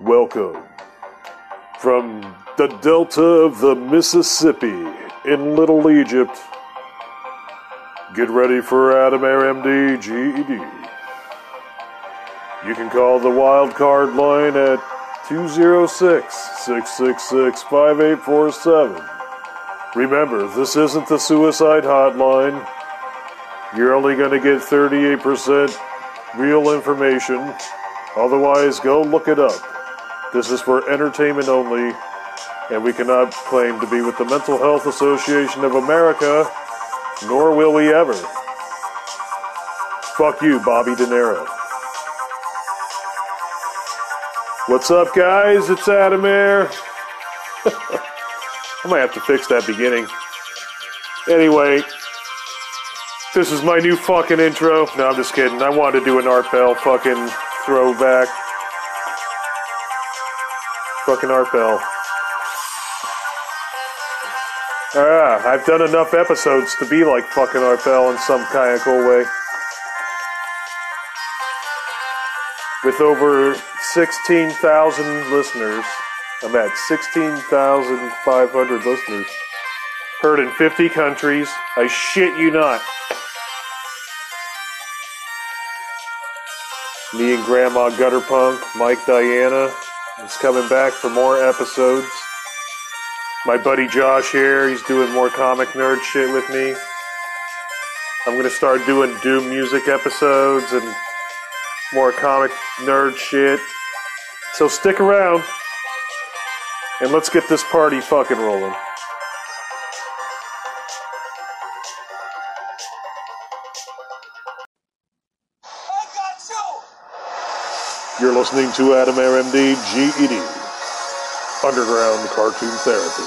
Welcome from the delta of the Mississippi in Little Egypt. Get ready for Adam Air MD GED. You can call the wild card line at 206 666 5847. Remember, this isn't the suicide hotline. You're only going to get 38% real information. Otherwise, go look it up. This is for entertainment only, and we cannot claim to be with the Mental Health Association of America, nor will we ever. Fuck you, Bobby De Niro. What's up, guys? It's Adam Air. I might have to fix that beginning. Anyway, this is my new fucking intro. No, I'm just kidding. I wanted to do an Art Bell fucking throwback. Fucking Art Bell. Ah, I've done enough episodes to be like fucking Art Bell in some kind of cool way. With over 16,000 listeners, I'm at 16,500 listeners. Heard in 50 countries. I shit you not. Me and Grandma Gutterpunk, Mike Diana, is coming back for more episodes. My buddy Josh here, he's doing more comic nerd shit with me. I'm gonna start doing Doom music episodes and more comic nerd shit. So stick around and let's get this party fucking rolling. Listening to Adam Air MD GED Underground Cartoon Therapy.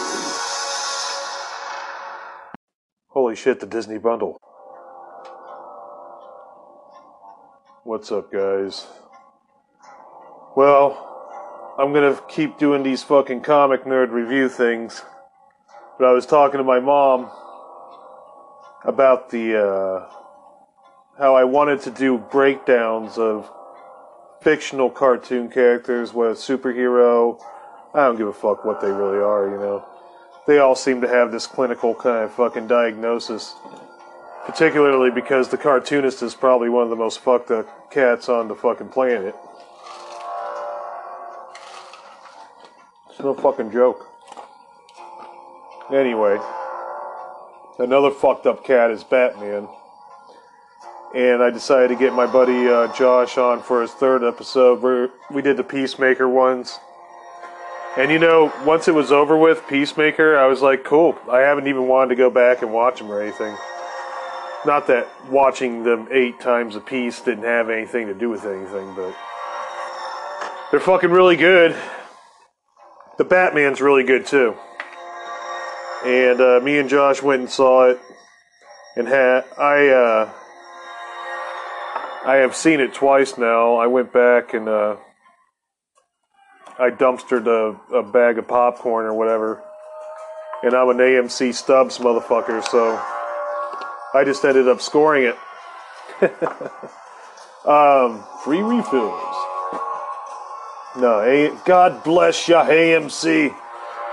Holy shit, the Disney bundle. What's up, guys? Well, I'm gonna keep doing these fucking comic nerd review things. But I was talking to my mom about the, uh, how I wanted to do breakdowns of fictional cartoon characters, whether superhero, I don't give a fuck what they really are, you know. They all seem to have this clinical kind of fucking diagnosis. Particularly because the cartoonist is probably one of the most fucked up cats on the fucking planet. It's no fucking joke. Anyway, another fucked up cat is Batman. And I decided to get my buddy uh, Josh on for his third episode. Where we did the Peacemaker ones. And you know, once it was over with, Peacemaker, I was like, cool. I haven't even wanted to go back and watch them or anything. Not that watching them eight times a piece didn't have anything to do with anything, but they're fucking really good. The Batman's really good too. And uh, me and Josh went and saw it, and had I uh, I have seen it twice now. I went back and uh, I dumpstered a, a bag of popcorn or whatever, and I'm an AMC Stubs motherfucker, so I just ended up scoring it. um, free refills. No, A- God bless ya, AMC.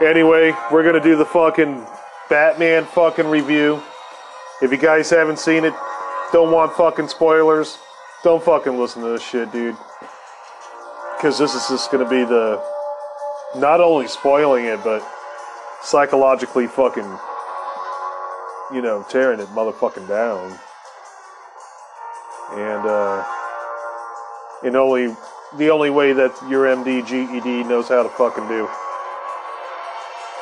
Anyway, we're gonna do the fucking Batman fucking review. If you guys haven't seen it, don't want fucking spoilers, don't fucking listen to this shit, dude. Because this is just gonna be the not only spoiling it, but psychologically fucking, you know, tearing it motherfucking down. And, uh, in only, the only way that your MD GED knows how to fucking do.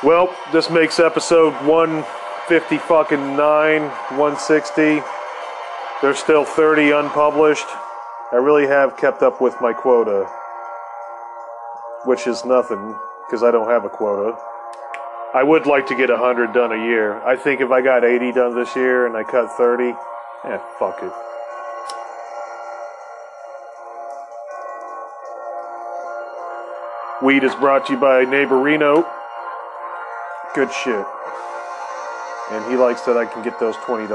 Well, this makes episode 150 fucking 9, 160. There's still 30 unpublished. I really have kept up with my quota, which is nothing because I don't have a quota. I would like to get 100 done a year. I think if I got 80 done this year and I cut 30, eh, fuck it. Weed is brought to you by Neighborino. Good shit. And he likes that I can get those $20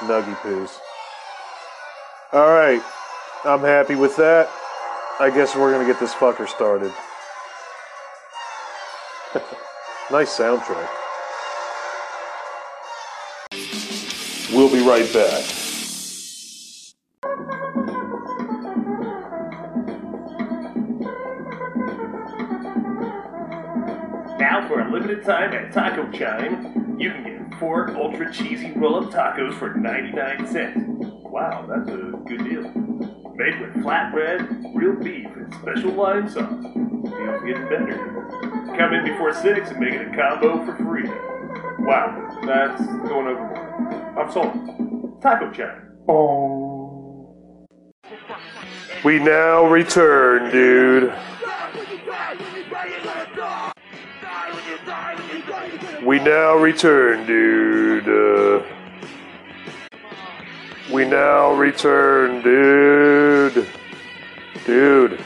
nuggy poos. Alright. I'm happy with that. I guess we're gonna get this fucker started. nice soundtrack. We'll be right back. Now for a limited time at Taco Chime, you can get four ultra cheesy roll-up tacos for 99 cents. Wow, that's a good deal. Made with flatbread, real beef, and special lime sauce. Deal's getting better. Come in before 6 and make it a combo for free. Wow, that's going overboard. I'm sold. Taco Chime. We now return, dude. We now return, dude. Uh, we now return, dude. Dude.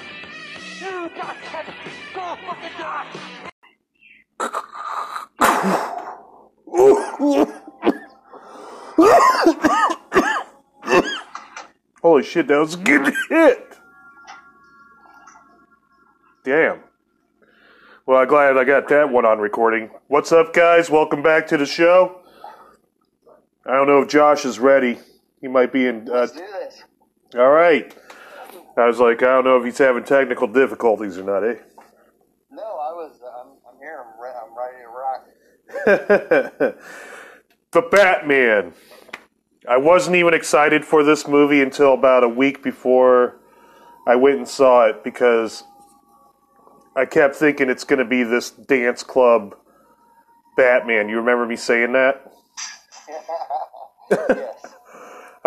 Holy shit, that was a good hit. Damn. Well, I'm glad I got that one on recording. What's up, guys? Welcome back to the show. I don't know if Josh is ready. He might be in. Uh, Let's do this. all right. I was like, I don't know if he's having technical difficulties or not, eh? No, I was. I'm, I'm here. I'm, re- I'm ready to rock. the Batman. I wasn't even excited for this movie until about a week before I went and saw it because I kept thinking it's going to be this dance club Batman. You remember me saying that? yes.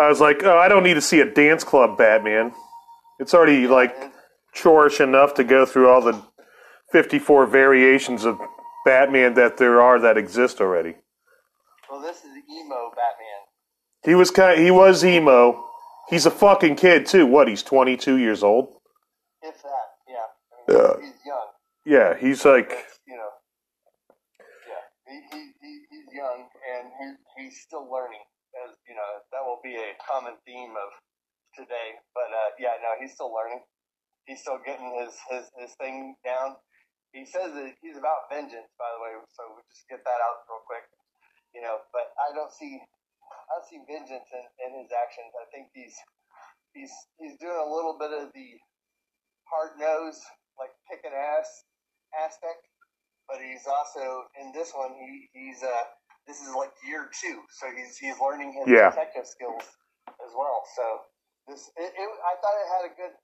I was like, oh, I don't need to see a dance club Batman. It's already like chorish enough to go through all the 54 variations of Batman that there are that exist already. Well, this is emo Batman. He was kind. he was emo. He's a fucking kid too. What? He's 22 years old. If that, yeah. I mean, Yeah. He's young. Yeah, he's like. You know. Yeah. He, he, he, he's young and he, he's still learning. As you know, that will be a common theme of today. But uh, yeah, no, he's still learning. He's still getting his, his, his thing down. He says that he's about vengeance, by the way. So we just get that out real quick. You know, but I don't see I don't see vengeance in, in his actions. I think he's he's he's doing a little bit of the hard nose, like kicking ass aspect, but he's also in this one. He he's uh this is like year two, so he's he's learning his Yeah. detective skills as well. So this it, it, I thought it had a good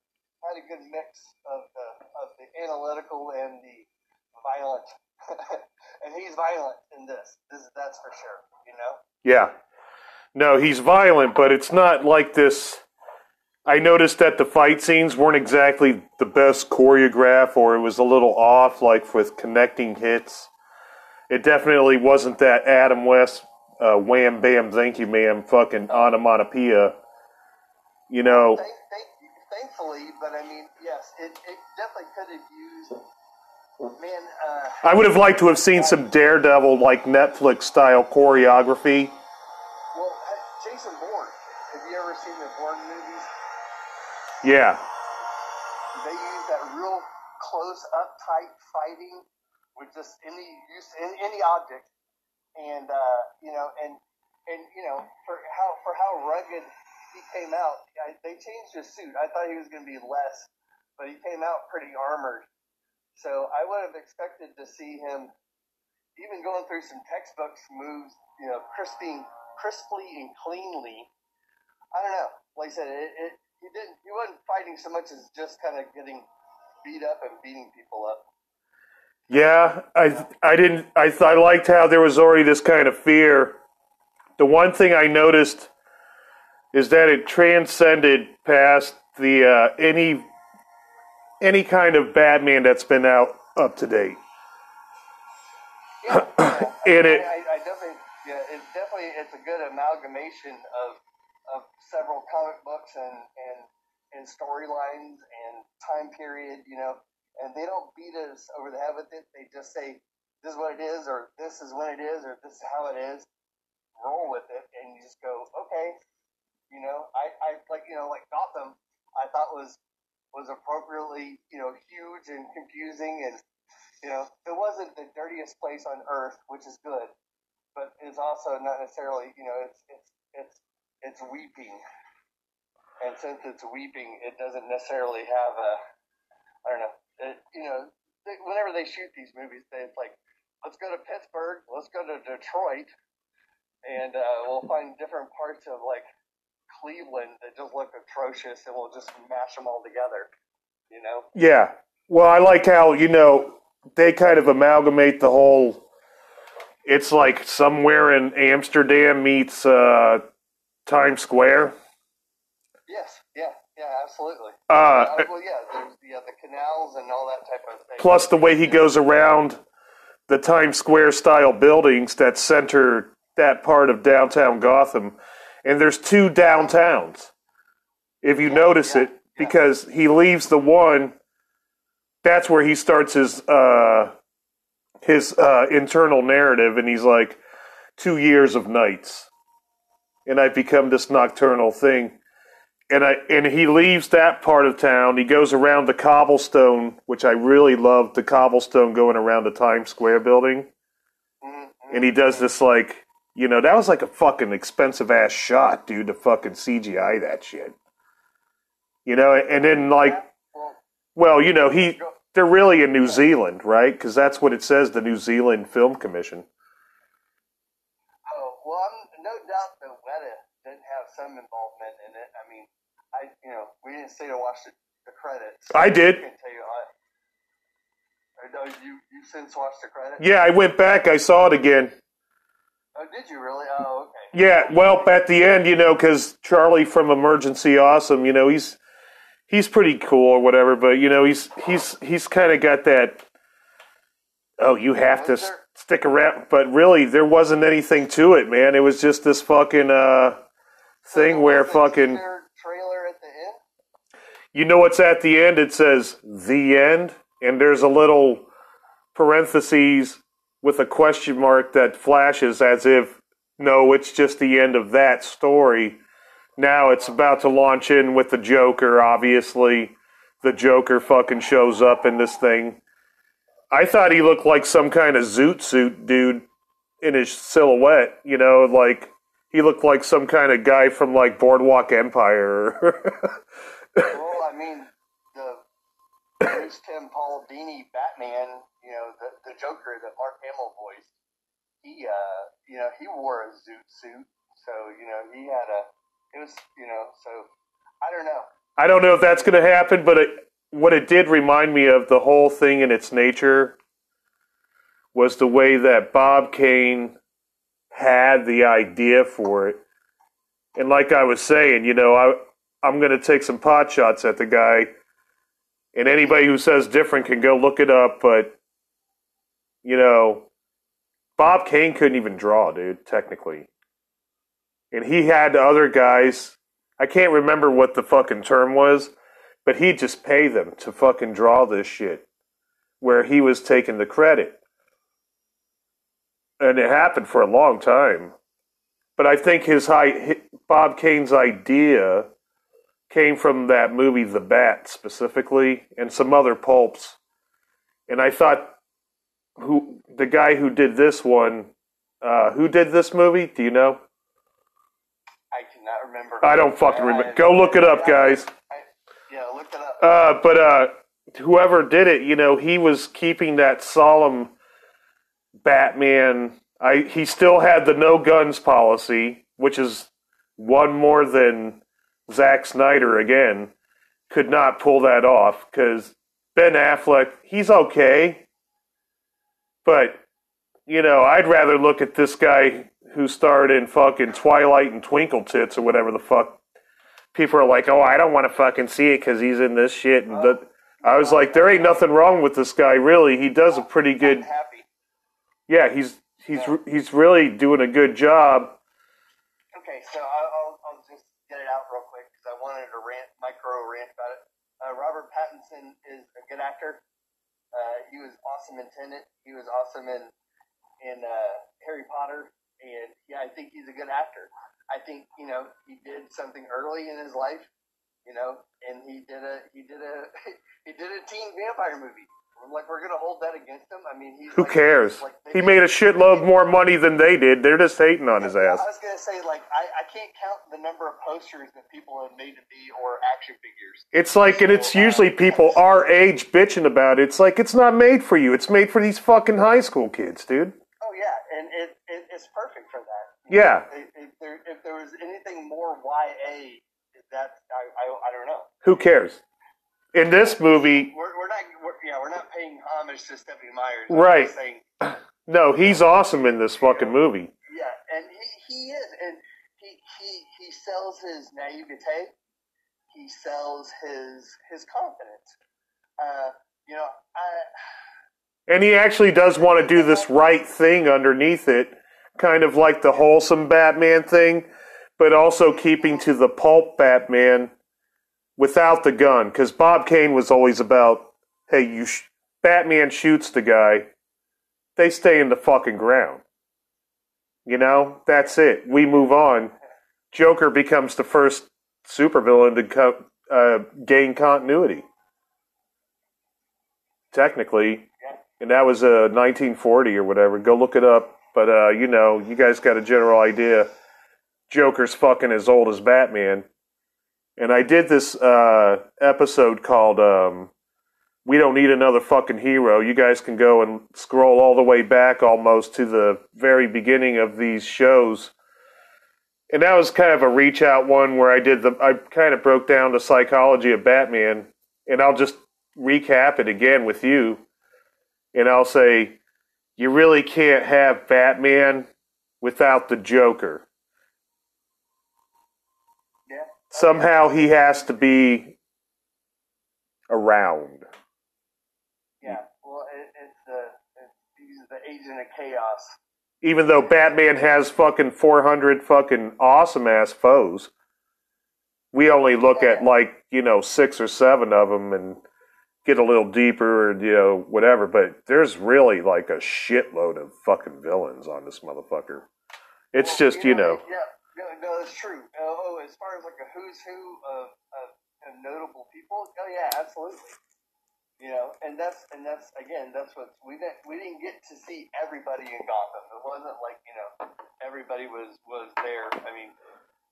had a good mix of the of the analytical and the violent, and he's violent in this. This that's for sure. You know. Yeah. No, he's violent, but it's not like this. I noticed that the fight scenes weren't exactly the best choreographed, or it was a little off, like with connecting hits. It definitely wasn't that Adam West, uh, wham bam, thank you, ma'am, fucking onomatopoeia. You know, Thank, thank, thankfully, but I mean, yes, it, it definitely could have used. Man, uh, I would have liked to have seen some Daredevil, like Netflix style choreography. well, uh, Jason Bourne. Have you ever seen the Bourne movies? Yeah. They use that real close, uptight fighting with just any use any, any object, and uh, you know, and and you know, for how for how rugged he came out, I, they changed his suit. I thought he was going to be less, but he came out pretty armored. So I would have expected to see him even going through some textbooks moves, you know, crisping, crisply and cleanly. I don't know. Like I said, it, it he didn't. He wasn't fighting so much as just kind of getting beat up and beating people up. Yeah, I I didn't I th- I liked how there was already this kind of fear. The one thing I noticed is that it transcended past the uh, any any kind of Batman that's been out up to date. Yeah, And it I, I definitely, yeah, it's definitely it's a good amalgamation of of several comic books and and and storylines and time period, you know. And they don't beat us over the head with it. They just say this is what it is, or this is when it is, or this is how it is. Roll with it, and you just go, okay. You know, I, I like you know like Gotham. I thought was was appropriately you know huge and confusing and you know, it wasn't the dirtiest place on earth, which is good, but it's also not necessarily, you know, it's it's it's it's weeping, and since it's weeping, it doesn't necessarily have a, I don't know, it, you know, they, whenever they shoot these movies, they, it's like, let's go to Pittsburgh, let's go to Detroit, and uh, we'll find different parts of like Cleveland that just look atrocious, and we'll just mash them all together. You know? Yeah. Well, I like how you know they kind of amalgamate the whole. It's like somewhere in Amsterdam meets uh, Times Square. Yes. Yeah. Yeah. Absolutely. Uh, Uh, well, yeah. There's yeah, the canals and all that type of thing. plus the way he goes around the Times Square style buildings that center that part of downtown Gotham. And there's two downtowns. If you notice yeah, it, because he leaves the one that's where he starts his uh his uh internal narrative and he's like two years of nights. And I've become this nocturnal thing and I and he leaves that part of town. He goes around the cobblestone, which I really love the cobblestone going around the Times Square building. Mhm, And he does this like, you know, that was like a fucking expensive ass shot, dude, to fucking CGI that shit. You know, and then like, well, you know, he they're really in New Zealand, right? Because that's what it says, the New Zealand Film Commission. oh, well, I'm no doubt that Weta didn't have some involvement in it. I mean, I, you know, we didn't stay to watch the, the credits. I did. I can tell you, I, you you since watched the credits. Yeah, I went back, I saw it again. Oh, did you really? Oh, okay. Yeah, well, at the end, you know, because Charlie from Emergency Awesome, you know, he's he's pretty cool or whatever, but you know, he's he's he's kind of got that. Oh, you have to there- stick around, but really, there wasn't anything to it, man. It was just this fucking uh thing there where fucking. teaser trailer at the end. You know what's at the end? It says the end, and there's a little parentheses with a question mark that flashes as if no, it's just the end of that story. Now it's about to launch in with the Joker, obviously. The Joker fucking shows up in this thing. I thought he looked like some kind of zoot suit dude in his silhouette, you know, like he looked like some kind of guy from like Boardwalk Empire. Oh, Well, I mean, the Bruce Timm Paul Dini Batman, you know, the, the Joker that Mark Hamill voiced, he, uh, you know, he wore a zoot suit. So, you know, he had a, it was, you know, so, I don't know. I don't know if that's going to happen, but it, what it did remind me of the whole thing in its nature was the way that Bob Kane had the idea for it. And like I was saying, you know, I I'm going to take some pot shots at the guy, and anybody who says different can go look it up. But you know, Bob Kane couldn't even draw, dude. Technically, and he had other guys. I can't remember what the fucking term was, but he'd just pay them to fucking draw this shit, where he was taking the credit, and it happened for a long time. But I think his high Bob Kane's idea came from that movie The Bat specifically and some other pulps. And I thought who the guy who did this one uh, who did this movie, do you know? I cannot remember. I don't fucking remember. Go look it up, guys. I, yeah, look it up. Uh, but uh, whoever did it, you know, he was keeping that solemn Batman. I he still had the no guns policy, which is one more than Zack Snyder again. Could not pull that off because Ben Affleck, he's okay, but you know, I'd rather look at this guy who starred in fucking Twilight and Twinkle Tits or whatever the fuck people are like, "Oh, I don't want to fucking see it because he's in this shit." And the, I was like, "There ain't nothing wrong with this guy, really. He does a pretty good. Yeah, he's he's he's really doing a good job." Okay, so I'll, I'll, I'll just get it out real quick because I wanted to rant, micro rant about it. Uh, Robert Pattinson is a good actor. Uh, he was awesome in Tenet. He was awesome in in uh, Harry Potter, and yeah, I think he's a good actor. I think you know he did something early in his life, you know, and he did a he did a he did a teen vampire movie. Like we're gonna hold that against him. I mean, Who like- cares? like, He made a shitload more money than they did. They're just hating on his ass. I was gonna say, like, I, I can't count the number of posters that people have made of me or action figures. It's like, and it's uh, usually people our age bitching about it. It's like, it's not made for you. It's made for these fucking high school kids, dude. Oh yeah, and it, it it's perfect for that. Yeah. If, if there if there was anything more YA, that I, I I don't know. Who cares? In this movie, We're, we're not we're, yeah we're not paying homage to Stephenie Myers. I'm Right. saying no, he's awesome in this fucking movie. yeah, and he, he is, and he he he sells his naivete. He sells his his confidence. Uh, you know, I. And he actually does want to do this right thing underneath it, kind of like the wholesome Batman thing, but also keeping to the pulp Batman without the gun. Because Bob Kane was always about, hey, you sh- Batman shoots the guy, they stay in the fucking ground. You know, that's it. We move on. Joker becomes the first supervillain to co- uh, gain continuity. Technically, and that was uh, 1940 or whatever. Go look it up. But uh, you know, you guys got a general idea. Joker's fucking as old as Batman. And I did this uh, episode called um, "We Don't Need Another Fucking Hero." You guys can go and scroll all the way back almost to the very beginning of these shows. And that was kind of a reach out one where I did the I kind of broke down the psychology of Batman, and I'll just recap it again with you and I'll say, you really can't have Batman without the Joker. Yeah. Somehow he has to be around. Yeah, well, it, it's the it's, he's the agent of chaos. Even though Batman has fucking 400 fucking awesome ass foes, we only look at like, you know, six or seven of them and get a little deeper or, you know, whatever. But there's really like a shitload of fucking villains on this motherfucker. It's Well, just, you know. Yeah, no, no, it's true. Oh, oh, as far as like a who's who of, of, of notable people, oh yeah, absolutely. You know, and that's and that's again, that's what we didn't we didn't get to see everybody in Gotham. It wasn't like you know everybody was was there. I mean,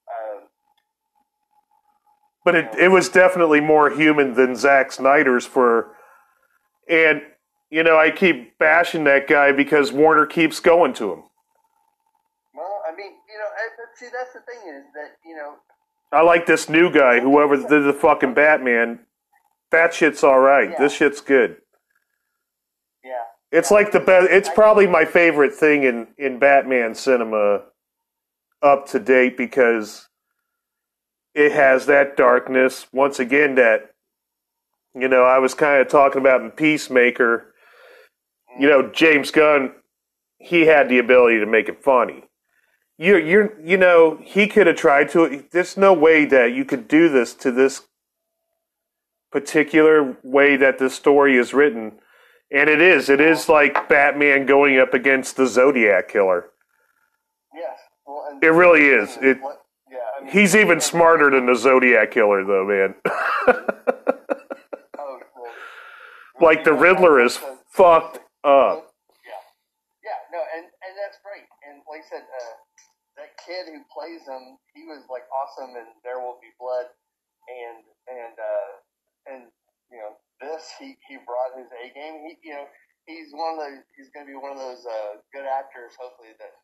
um, But it, it was definitely more human than Zack Snyder's for. And, you know, I keep bashing that guy because Warner keeps going to him. well, I mean, you know, see, that's the thing is that you know, I like this new guy, whoever did the fucking Batman. That shit's all right. Yeah. This shit's good. yeah, It's like the best. It's probably my favorite thing in in Batman cinema up to date because it has that darkness. Once again, that you know, I was kind of talking about in Peacemaker. You know, James Gunn, he had the ability to make it funny. You're, you're, you know, he could have tried to. There's no way that you could do this to this particular way that this story is written. And it is. It is like Batman going up against the Zodiac killer. yes. Well, It really is. It, What, yeah, I mean, he's even smarter than the Zodiac killer, though, man. Oh, well, like the Riddler is so- fucked up. Yeah, yeah, no, and and that's great. And like I said, uh, that kid who plays him, he was like awesome in There Will Be Blood, and and uh, and you know this, he he brought his A game. He you know he's one of the he's going to be one of those uh, good actors, hopefully that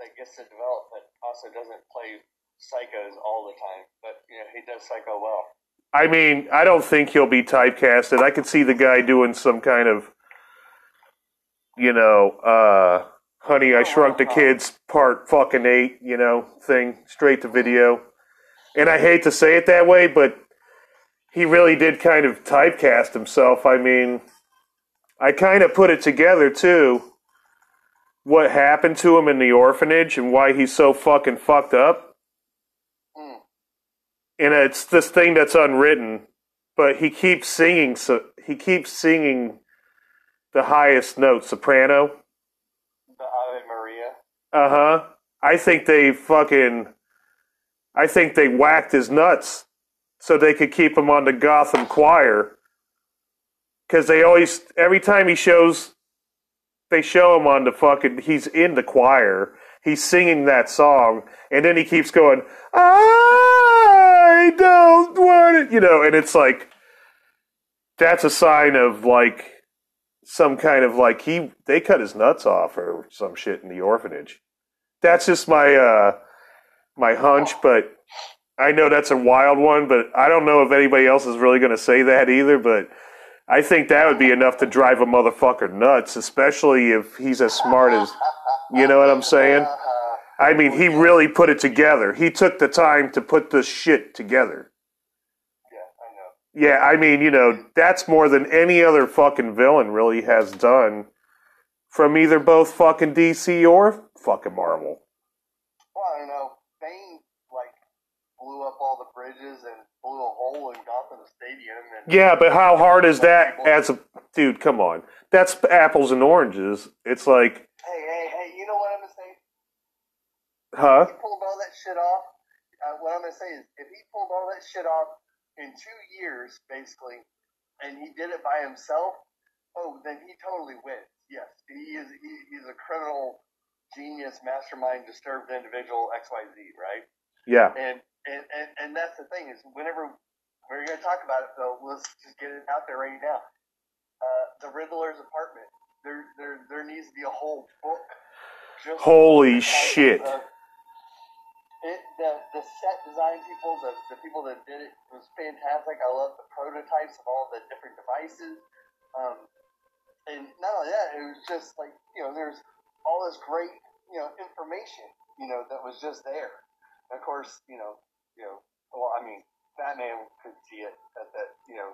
that gets to develop, but also doesn't play psychos all the time. But you know he does psycho well. I mean, I don't think he'll be typecasted. I could see the guy doing some kind of, you know, uh, Honey, I Shrunk the Kids part fucking eight, you know, thing, straight to video. And I hate to say it that way, but he really did kind of typecast himself. I mean, I kind of put it together too. What happened to him in the orphanage and why he's so fucking fucked up Mm. and it's this thing that's unwritten, but he keeps singing. So he keeps singing the highest note, soprano. The Ave Maria. Uh huh. I think they fucking. I think they whacked his nuts so they could keep him on the Gotham choir. because they always every time he shows, they show him on the fucking. He's in the choir. He's singing that song, and then he keeps going. I don't want it, you know, and it's like that's a sign of like some kind of like he they cut his nuts off or some shit in the orphanage. That's just my uh my hunch, but I know that's a wild one, but I don't know if anybody else is really going to say that either, but I think that would be enough to drive a motherfucker nuts, especially if he's as smart as you know what I'm saying? I mean, he really put it together. He took the time to put this shit together. Yeah, I know. Yeah, I mean, you know, that's more than any other fucking villain really has done from either both fucking DC or fucking Marvel. Well, you know, Bane like blew up all the bridges and blew a hole in Gotham Stadium. And Yeah, but how hard is that as a dude, come on. That's apples and oranges. It's like, hey, hey, hey, you know what I'm gonna say? huh? If he pulled all that shit off, uh, what I'm gonna say is, if he pulled all that shit off in two years, basically, and he did it by himself, oh, then he totally wins. Yes, he is. He, he's a criminal genius, mastermind, disturbed individual, X, Y, Z, right? Yeah. And and, and and that's the thing is whenever we're going to talk about it, though, let's just get it out there right now. Uh, the Riddler's apartment. There, there, there needs to be a whole book. Just Holy shit. of- It, the the set design people, the, the people that did it was fantastic. I love the prototypes of all the different devices. Um, and not only that, it was just like you know, there's all this great you know information you know that was just there. And of course, you know, you know, well, I mean, Batman could see it at that, you know,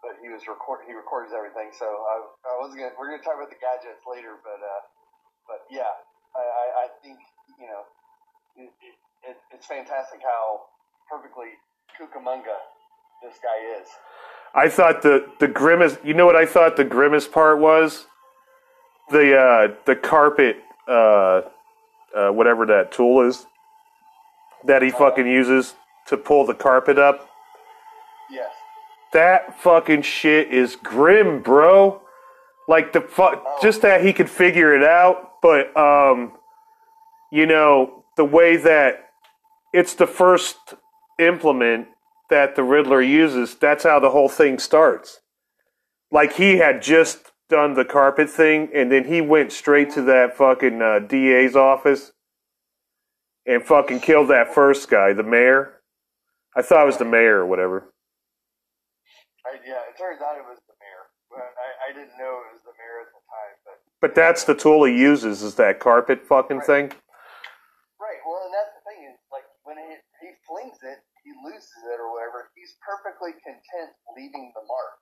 but he was record he records everything. So I, I wasn't gonna we're gonna talk about the gadgets later, but uh, but yeah, I, I, I think you know, it, it, it, it's fantastic how perfectly Cucamonga this guy is. I thought the the grimace. You know what I thought the grimace part was? The uh, the carpet, uh, uh, whatever that tool is, that he fucking uses to pull the carpet up. Yes. That fucking shit is grim, bro. Like the fu- just that he could figure it out, but um, you know the way that it's the first implement that the Riddler uses. That's how the whole thing starts. Like he had just done the carpet thing, and then he went straight to that fucking uh, DA's office and fucking killed that first guy, the mayor. I thought it was the mayor or whatever. I, yeah, it turns out it was the mayor. But I, I didn't know it was the mayor at the time, but But that's the tool he uses is that carpet fucking thing. Right. Well, and that's the thing is, like, when he, he flings it, he loses it or whatever. He's perfectly content leaving the mark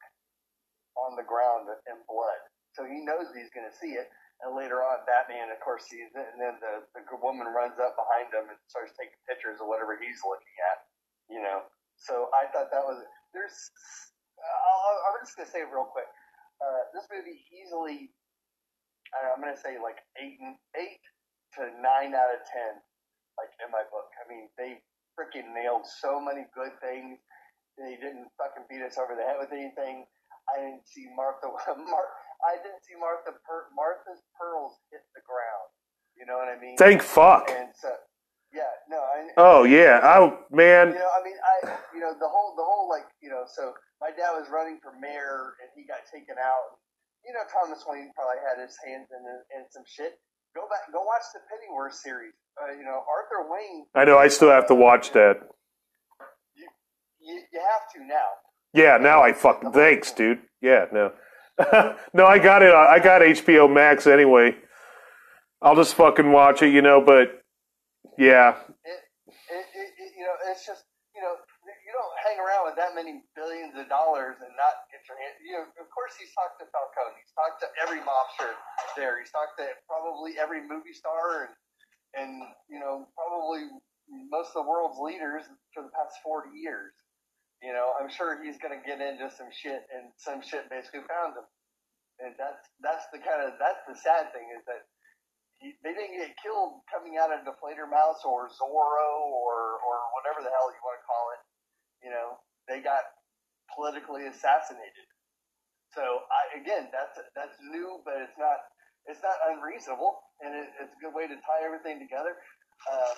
on the ground in blood. So he knows he's going to see it. And later on, Batman, of course, sees it, and then the, the woman runs up behind him and starts taking pictures of whatever he's looking at. You know. So I thought that was there's. I'll, I'm just to say it real quick. Uh, this movie easily, I- I'm to say like eight and eight to nine out of ten, like in my book. I mean, they freaking nailed so many good things. They didn't fucking beat us over the head with anything. I didn't see Martha. Mar, I didn't see Martha. Per, Martha's pearls hit the ground. You know what I mean? Thank fuck. And so, yeah, no. I, Oh yeah. Oh man you know, I mean, I, you know, the whole, the whole, like, you know, so my dad was running for mayor and he got taken out. You know, Thomas Wayne probably had his hands in, in some shit. Go back, go watch the Pennyworth series. Uh, you know, Arthur Wayne. I know. I still have to watch that. You, you, you have to now. Yeah. Now I fucking thanks, dude. Yeah. No. no, I got it. I got HBO Max anyway. I'll just fucking watch it, you know. But yeah, It, it, it, you know, it's just, you know, you don't hang around with that many billions of dollars and not get your hand. You know, of course, he's talked to Falcone. He's talked to every mobster there. He's talked to probably every movie star and, and you know, probably most of the world's leaders for the past 40 years. You know, I'm sure he's going to get into some shit, and some shit basically found him. And that's that's the kind of that's the sad thing is that he, they didn't get killed coming out of Deflator Mouse or Zorro or or whatever the hell you want to call it. You know, they got politically assassinated. So I, again, that's that's new, but it's not it's not unreasonable, and it, it's a good way to tie everything together. Uh,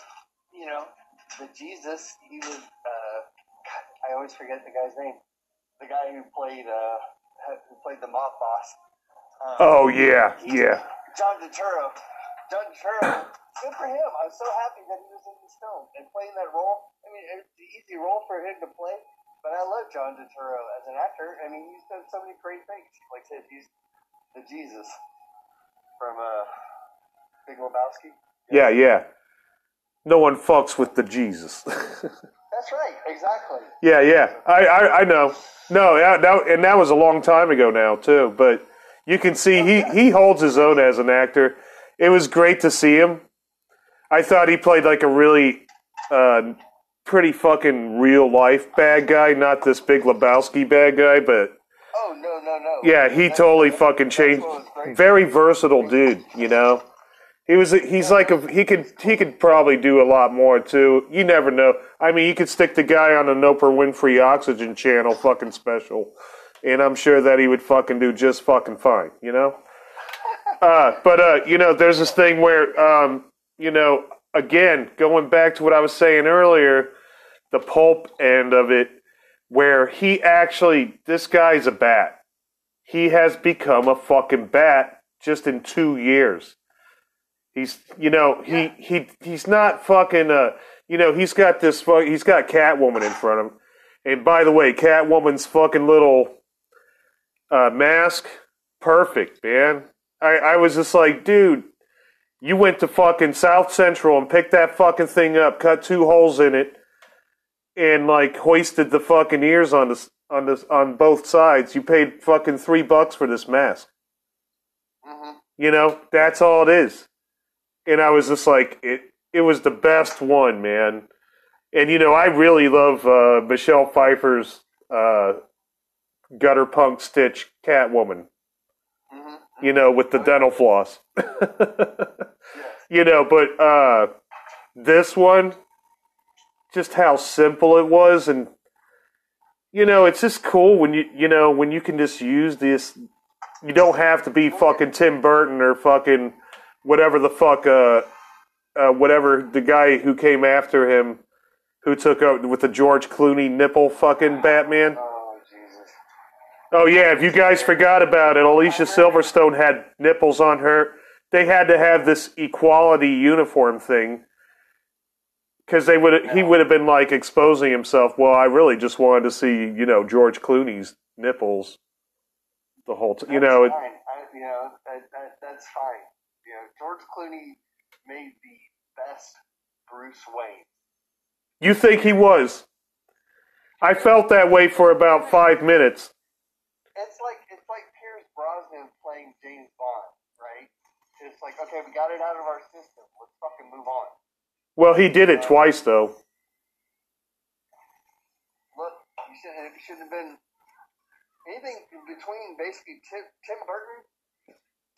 you know, the Jesus, he was. Uh, I always forget the guy's name. The guy who played uh, who played the mob boss. Um, Oh yeah, yeah. John Turturro. John Turturro. good for him. I'm so happy that he was in this film and playing that role. I mean, it's an easy role for him to play. But I love John Turturro as an actor. I mean, he's done so many great things. Like I said, he's the Jesus from uh, Big Lebowski. Yeah, yeah. No one fucks with the Jesus. That's right. Exactly. yeah, yeah. I, I, I know. No, yeah, that, and that was a long time ago now too. But you can see he he holds his own as an actor. It was great to see him. I thought he played like a really uh, pretty fucking real life bad guy, not this big Lebowski bad guy, but Oh no no no. yeah, he totally fucking changed. what was great. Very versatile dude, you know. He was he's like a he could he could probably do a lot more too. You never know. I mean, you could stick the guy on an Oprah Winfrey Oxygen Channel fucking special, and I'm sure that he would fucking do just fucking fine, you know. Uh, but uh, you know, there's this thing where um, you know, again, going back to what I was saying earlier, the pulp end of it, where he actually this guy's a bat. He has become a fucking bat just in two years. He's, you know, he he he's not fucking. Uh, you know, he's got this. fu- He's got Catwoman in front of him. And by the way, Catwoman's fucking little uh, mask, perfect, man. I I was just like, dude, you went to fucking South Central and picked that fucking thing up, cut two holes in it, and like hoisted the fucking ears on this on this on both sides. You paid fucking three bucks for this mask. Mhm. You know, that's all it is. And I was just like, it. It was the best one, man. And you know, I really love uh, Michelle Pfeiffer's uh, gutter punk stitch Catwoman. Mhm. You know, with the dental floss. You know, but uh, this one, just how simple it was, and you know, it's just cool when you you know when you can just use this. You don't have to be fucking Tim Burton or fucking whatever the fuck uh, uh whatever the guy who came after him who took out with the George Clooney nipple fucking Batman. Oh Jesus. Oh yeah, if you guys forgot about it, Alicia Silverstone had nipples on her. They had to have this equality uniform thing because they would he would have been like exposing himself. Well, I really just wanted to see you know George Clooney's nipples the whole time. You know, it. I, you know that, that that's fine. George Clooney made the best Bruce Wayne. you think he was? I felt that way for about five minutes. It's like it's like Pierce Brosnan playing James Bond, right? It's like okay, we got it out of our system. Let's fucking move on. Well, he did it uh, twice though. Look, you should it should have been anything between basically Tim, Tim Burton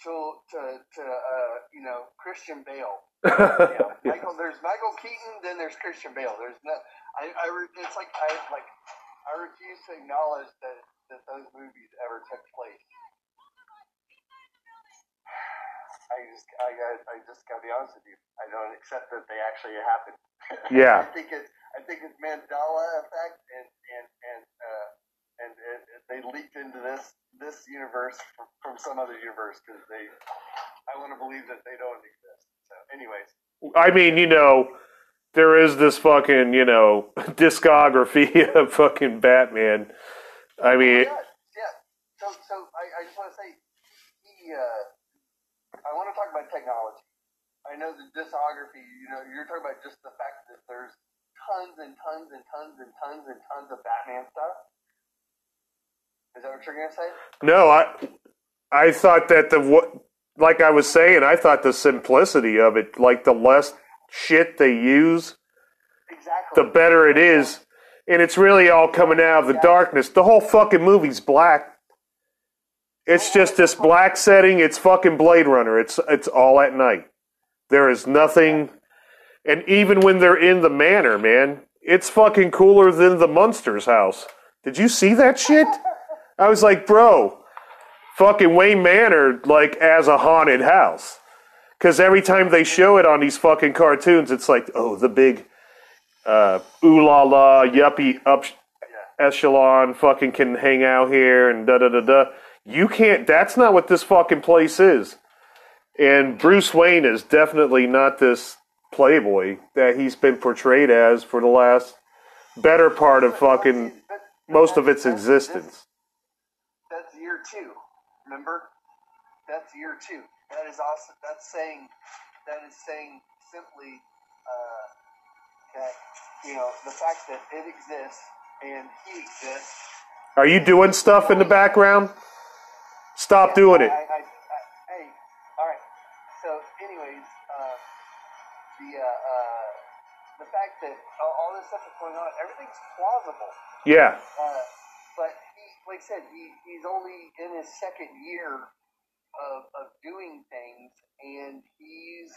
to to to uh, you know Christian Bale. Yeah, Michael. There's Michael Keaton, then there's Christian Bale. There's no. I, I re- it's like I like I refuse to acknowledge that that those movies ever took place. I just I got I just gotta be honest with you. I don't accept that they actually happened. Yeah. I think it's I think it's Mandela effect and and and uh, and, and, and they leaked into this this universe from, from some other universe because they. I want to believe that they don't exist. So, anyways, I mean, you know, there is this fucking, you know, discography of fucking Batman. I mean, yeah, yeah. So, so I, I just want to say, he. Uh, I want to talk about technology. I know the discography. You know, you're talking about just the fact that there's tons and tons and tons and tons and tons of Batman stuff. Is that what you're gonna say? no, I, I thought that the what, like I was saying, I thought the simplicity of it, like the less shit they use, Exactly. the better it is, and it's really all coming out of the darkness. The whole fucking movie's black. It's just this black setting. It's fucking Blade Runner. It's it's all at night. There is nothing, and even when they're in the manor, man, it's fucking cooler than the Munsters house. Did you see that shit? I was like, bro, fucking Wayne Manor like as a haunted house. Because every time they show it on these fucking cartoons, it's like, oh, the big uh, ooh la la yuppie up echelon fucking can hang out here and da da da da. You can't. That's not what this fucking place is. And Bruce Wayne is definitely not this playboy that he's been portrayed as for the last better part of fucking most of its existence. Year two. Remember? That's year two. That is also that's saying that is saying simply uh, that you know the fact that it exists and he exists. Are you doing stuff in the background? Stop doing it. I, I, I, hey, all right. So, anyways, uh, the uh, uh, the fact that all this stuff is going on, everything's plausible. Yeah. Uh, but he, like I said, he, he's only in his second year of, of doing things, and he's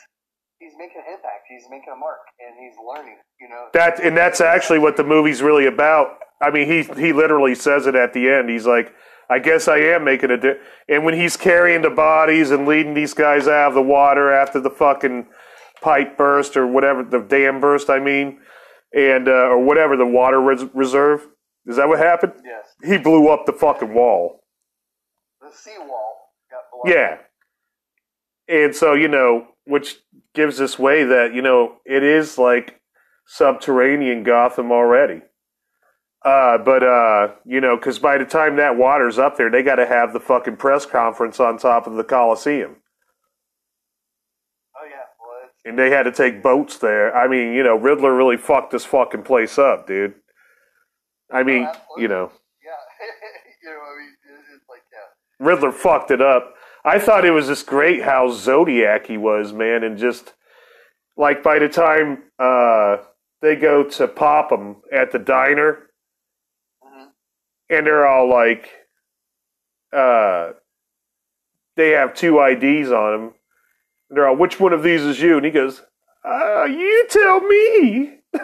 he's making an impact. He's making a mark, and he's learning. You know, That and that's actually what the movie's really about. I mean, he he literally says it at the end. He's like, "I guess I am making a." Di-. And when he's carrying the bodies and leading these guys out of the water after the fucking pipe burst or whatever the dam burst, I mean, and uh, or whatever the water res- reserve. Is that what happened? yes, He blew up the fucking wall. the seawall got blown. Yeah. And so, you know, which gives us way that, you know, it is like subterranean Gotham already. Uh, but, uh, you know, because by the time that water's up there, they got to have the fucking press conference on top of the Coliseum. Oh yeah. Well, And they had to take boats there. I mean, you know, Riddler really fucked this fucking place up, dude. I mean, you know. yeah. you know, I mean, it- it's like yeah. Riddler fucked it up. I thought it was just great how Zodiac he was, man, and just like by the time uh, they go to pop him at the diner, Mhm. and they're all like, uh, they have two IDs on him. And they're all, which one of these is you? And he goes, uh, you tell me.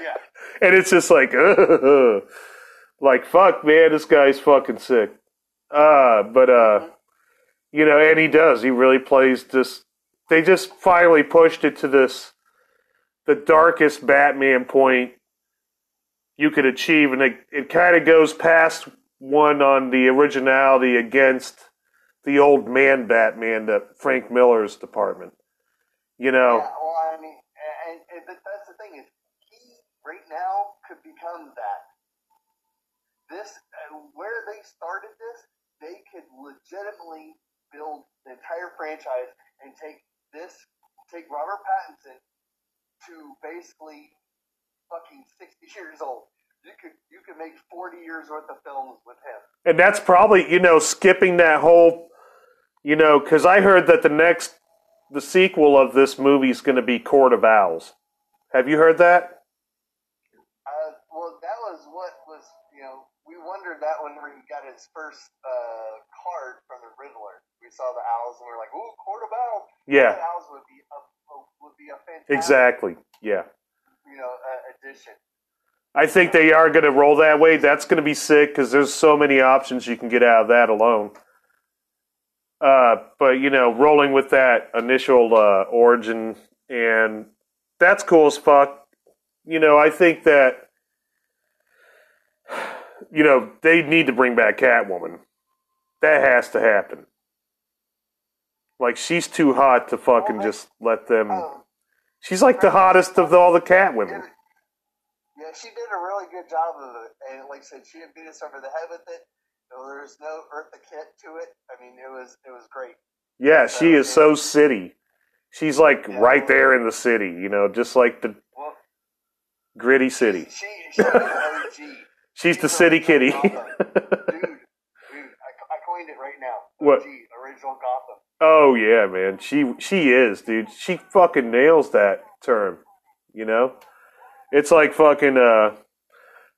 Yeah. And it's just like, like fuck, man, this guy's fucking sick. Uh, but uh, you know, and he does. He really plays this. They just finally pushed it to this, the darkest Batman point you could achieve, and it it kind of goes past one on the originality against the old man Batman that Frank Miller's department. You know, Yeah, well, I mean, and, and but that's the thing is, he right now could become that. This, uh, where they started this, they could legitimately build the entire franchise and take this, take Robert Pattinson to basically fucking sixty years old. You could you could make forty years worth of films with him. And that's probably, you know, skipping that whole, you know, because I heard that the next, the sequel of this movie is going to be Court of Owls. Have you heard that? Uh, well, that was what was you know we wondered that whenever he got his first uh, card from the Riddler. We saw the owls and we are like, "Ooh, Court of Owls." Yeah, Owls would be a would be a fantastic exactly. Yeah. you know uh, addition. I think they are going to roll that way. That's going to be sick because there's so many options you can get out of that alone. Uh, but you know, rolling with that initial uh, origin, and that's cool as fuck. You know, I think that you know they need to bring back Catwoman. That has to happen. Like she's too hot to fucking just let them. Oh, She's like the hottest of all the Catwomen. yeah, she did a really good job of it, and like I said, she didn't beat us over the head with it. So there was no Eartha Kitt to it. I mean, it was it was great. Yeah, she is so city. She's like Yeah. right there in the city, you know, just like the Well, gritty city. she OG. She's the city kitty. dude, dude, I, I coined it right now. What? OG, original Gotham. oh yeah, man. She she is, dude. She fucking nails that term. You know? It's like fucking uh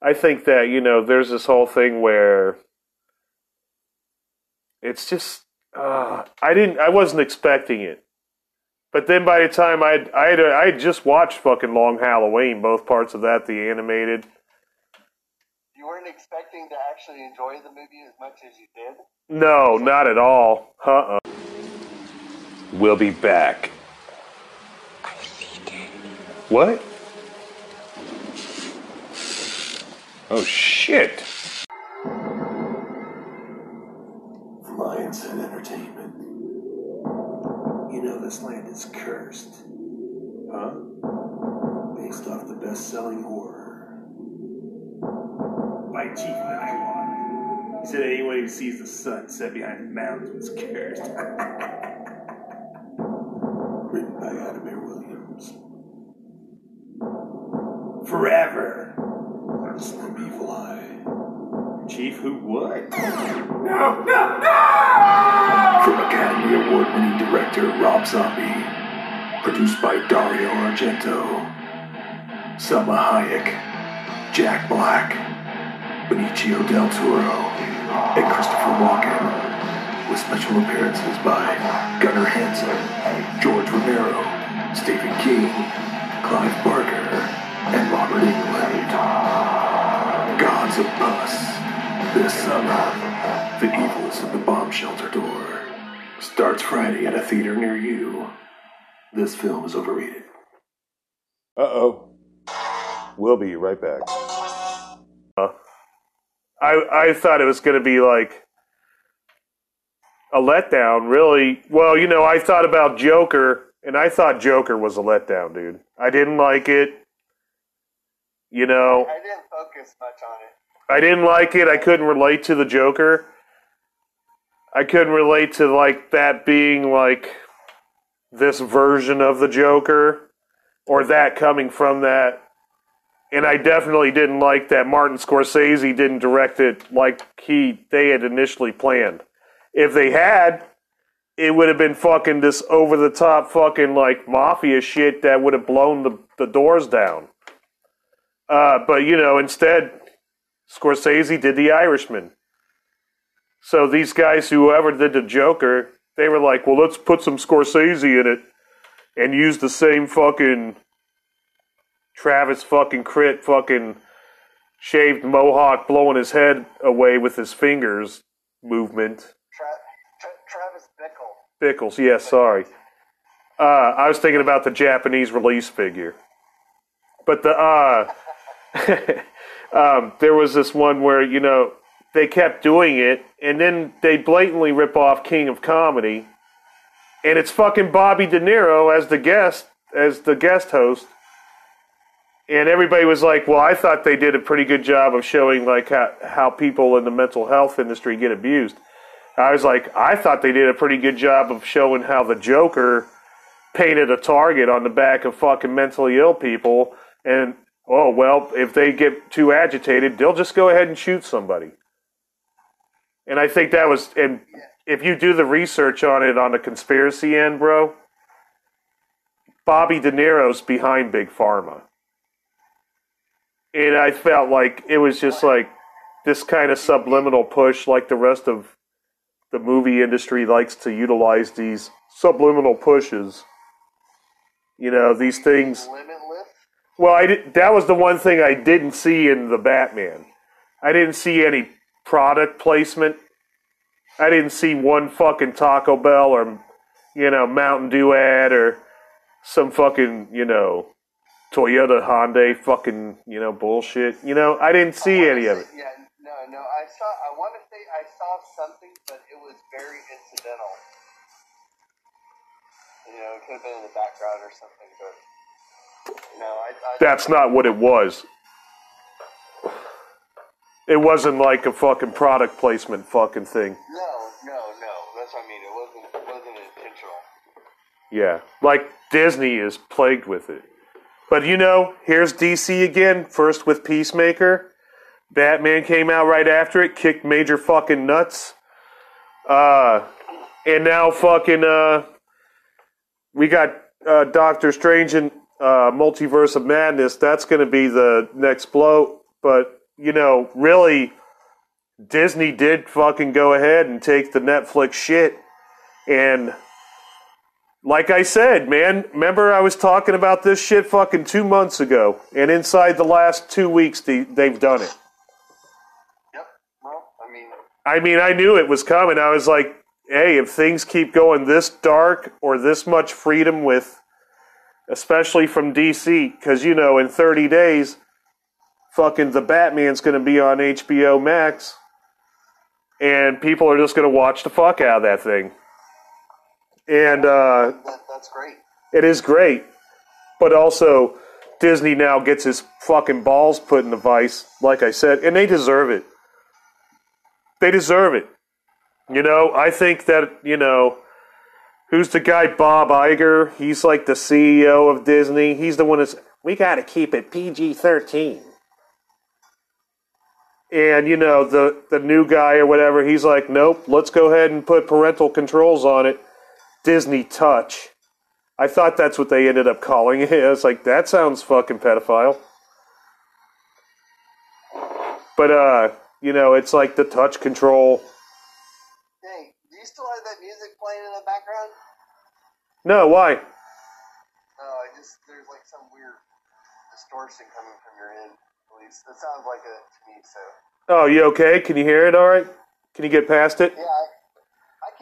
I think that, you know, there's this whole thing where it's just uh I didn't I wasn't expecting it. But then by the time I'd I'd I had just watched fucking Long Halloween, both parts of that, the animated. You you weren't expecting to actually enjoy the movie as much as you did. No, not at all. Uh uh We'll be back. I think. What? Oh shit. Lion's Head Entertainment. You know this land is cursed. Huh? Chief Nylon. He said anyone who sees the sun set behind the mountains is cursed. Written by Adam Air Williams. Forever. Slim Evil Eye. Chief, who would? No, no, no! From Academy Award-winning director Rob Zombie. Produced by Dario Argento. Salma Hayek. Jack Black. Benicio del Toro. And Christopher Walken. With special appearances by Gunnar Hansen, George Romero, Stephen King, Clive Barker, and Robert Englund. Gods of Pus. This summer, The Evils of the Bomb Shelter Door starts Friday at a theater near you. This film is overrated. Uh oh. We'll be right back. I I thought it was going to be like a letdown. Really, well, you know, I thought about Joker, and I thought Joker was a letdown, dude. I didn't like it. You know, I didn't focus much on it. I didn't like it. I couldn't relate to the Joker. I couldn't relate to like that being like this version of the Joker or that coming from that. And I definitely didn't like that Martin Scorsese didn't direct it like he they had initially planned. If they had, it would have been fucking this over the top fucking like mafia shit that would have blown the, the doors down. Uh, but you know, instead Scorsese did The Irishman. So these guys, whoever did the Joker, they were like, well, let's put some Scorsese in it and use the same fucking Travis fucking crit fucking shaved mohawk blowing his head away with his fingers movement. Tra- Tra- Travis Bickle. Pickles, yes, sorry. Uh, I was thinking about the Japanese release figure. But the uh um, there was this one where, you know, they kept doing it and then they blatantly rip off King of Comedy. And it's fucking Bobby De Niro as the guest as the guest host. And everybody was like, "Well, I thought they did a pretty good job of showing like how, how people in the mental health industry get abused." I was like, "I thought they did a pretty good job of showing how the Joker painted a target on the back of fucking mentally ill people and oh well, if they get too agitated, they'll just go ahead and shoot somebody." And I think that was and if you do the research on it on the conspiracy end, bro, Bobby De Niro's behind Big Pharma. And I felt like it was just like this kind of subliminal push, like the rest of the movie industry likes to utilize these subliminal pushes. You know, these things. Well, I did, that was the one thing I didn't see in the Batman. I didn't see any product placement. I didn't see one fucking Taco Bell or, you know, Mountain Dew ad or some fucking, you know, Toyota Hyundai fucking, you know, bullshit. You know, I didn't see I any of it. Yeah, no, no. I saw. I want to say I saw something, but it was very incidental. You know, it could have been in the background or something, but you know, I. I That's not what it was. It wasn't like a fucking product placement fucking thing. No, no, no. That's what I mean. It wasn't. It wasn't intentional. Yeah. Like Disney is plagued with it. But you know, here's DC again, first with Peacemaker. Batman came out right after it, kicked major fucking nuts. Uh and now fucking uh we got uh Doctor Strange and uh Multiverse of Madness. That's gonna be the next blow. But, you know, really Disney did fucking go ahead and take the Netflix shit and like I said, man, remember I was talking about this shit fucking two months ago, and inside the last two weeks, they, they've done it. Yep. Well, I mean, I mean, I knew it was coming. I was like, hey, if things keep going this dark or this much freedom with, especially from DC, because, you know, in 30 days, fucking the Batman's going to be on HBO Max, and people are just going to watch the fuck out of that thing. And uh, That, that's great. it is great, but also Disney now gets his fucking balls put in the vice, like I said, and they deserve it. They deserve it. You know, I think that, you know, who's the guy, Bob Iger? He's like the CEO of Disney. He's the one that's, we got to keep it PG 13. And, you know, the, the new guy or whatever, he's like, nope, let's go ahead and put parental controls on it. Disney Touch. I thought that's what they ended up calling it. I was like, that sounds fucking pedophile. But uh, you know, it's like the touch control. Hey, do you still have that music playing in the background? No, why? No, I just there's like some weird distortion coming from your end. At least it sounds like it to me. So Oh, you okay? Can you hear it all right? Can you get past it? yeah, I, I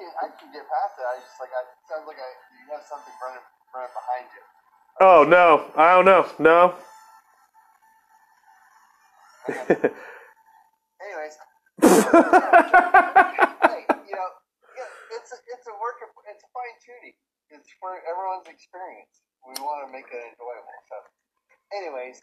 can I can get past it. I just like I sounds like I you have something running running behind you. Oh no, I don't know. No. Anyways, hey, you know, yeah, it's a, it's a work of it's fine tuning. It's for everyone's experience. We want to make it enjoyable. So, anyways,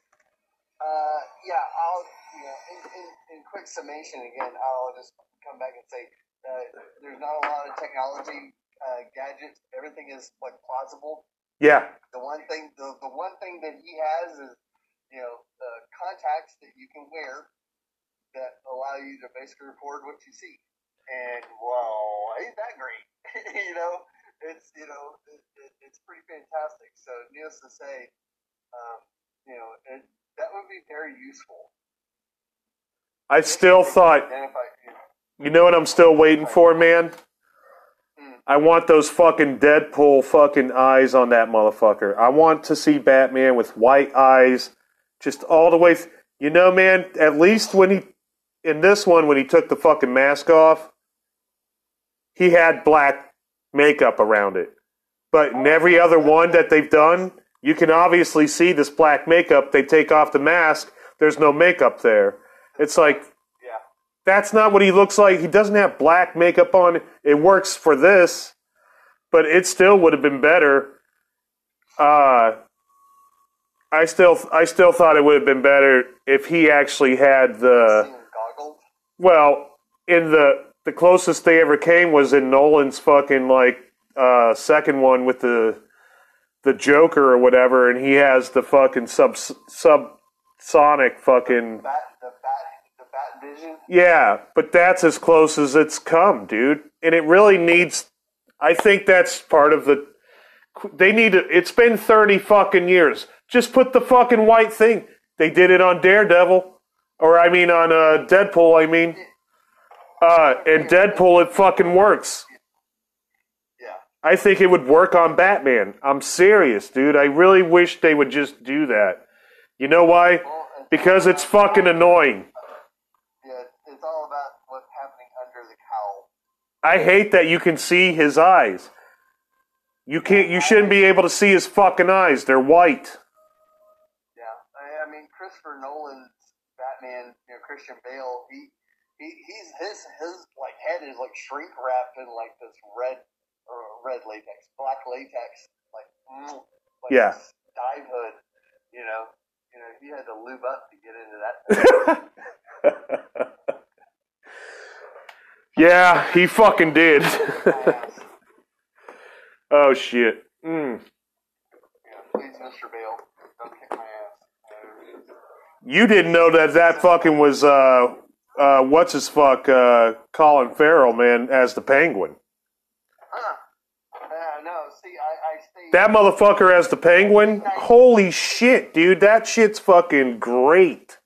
uh, yeah, I'll you know in, in, in quick summation again, I'll just come back and say uh, there's not a lot of technology uh, gadgets. Everything is like plausible. yeah. The one thing the, the one thing that he has is you know uh, contacts that you can wear that allow you to basically record what you see. And well, ain't that great? you know, it's you know it, it, it's pretty fantastic. So needless to say, um, you know it, that would be very useful. I still thought, Identify, you know, you know what I'm still waiting for, man? I want those fucking Deadpool fucking eyes on that motherfucker. I want to see Batman with white eyes, just all the way. Th- you know, man, at least when he, in this one, when he took the fucking mask off, he had black makeup around it. But in every other one that they've done, you can obviously see this black makeup. They take off the mask, there's no makeup there. It's like, that's not what he looks like. He doesn't have black makeup on. It works for this, but it still would have been better. Uh, I still, I still thought it would have been better if he actually had the. Well, in the the closest they ever came was in Nolan's fucking like uh, second one with the the Joker or whatever, and he has the fucking sub subsonic fucking vision. yeah, but that's as close as it's come, dude. And it really needs. I think that's part of the. They need to. It's been thirty fucking years. Just put the fucking white thing. They did it on Daredevil, or I mean on uh, Deadpool. I mean, uh, and Deadpool it fucking works. Yeah. I think it would work on Batman. I'm serious, dude. I really wish they would just do that. You know why? Because it's fucking annoying. Yeah, it's all about what's happening under the cowl. I hate that you can see his eyes. You can't. You shouldn't be able to see his fucking eyes. They're white. Yeah, I, I mean Christopher Nolan's Batman, you know Christian Bale, he, he he's his his like head is like shrink wrapped in like this red or red latex, black latex, like, mm, like Yeah. dive hood. You know, you know he had to lube up to get into that. yeah, he fucking did. oh shit. Mm. You didn't know that that fucking was uh uh what's his fuck uh Colin Farrell man as the Penguin. huh. No, see, I, I stay. That motherfucker as the Penguin. Holy shit, dude. That shit's fucking great.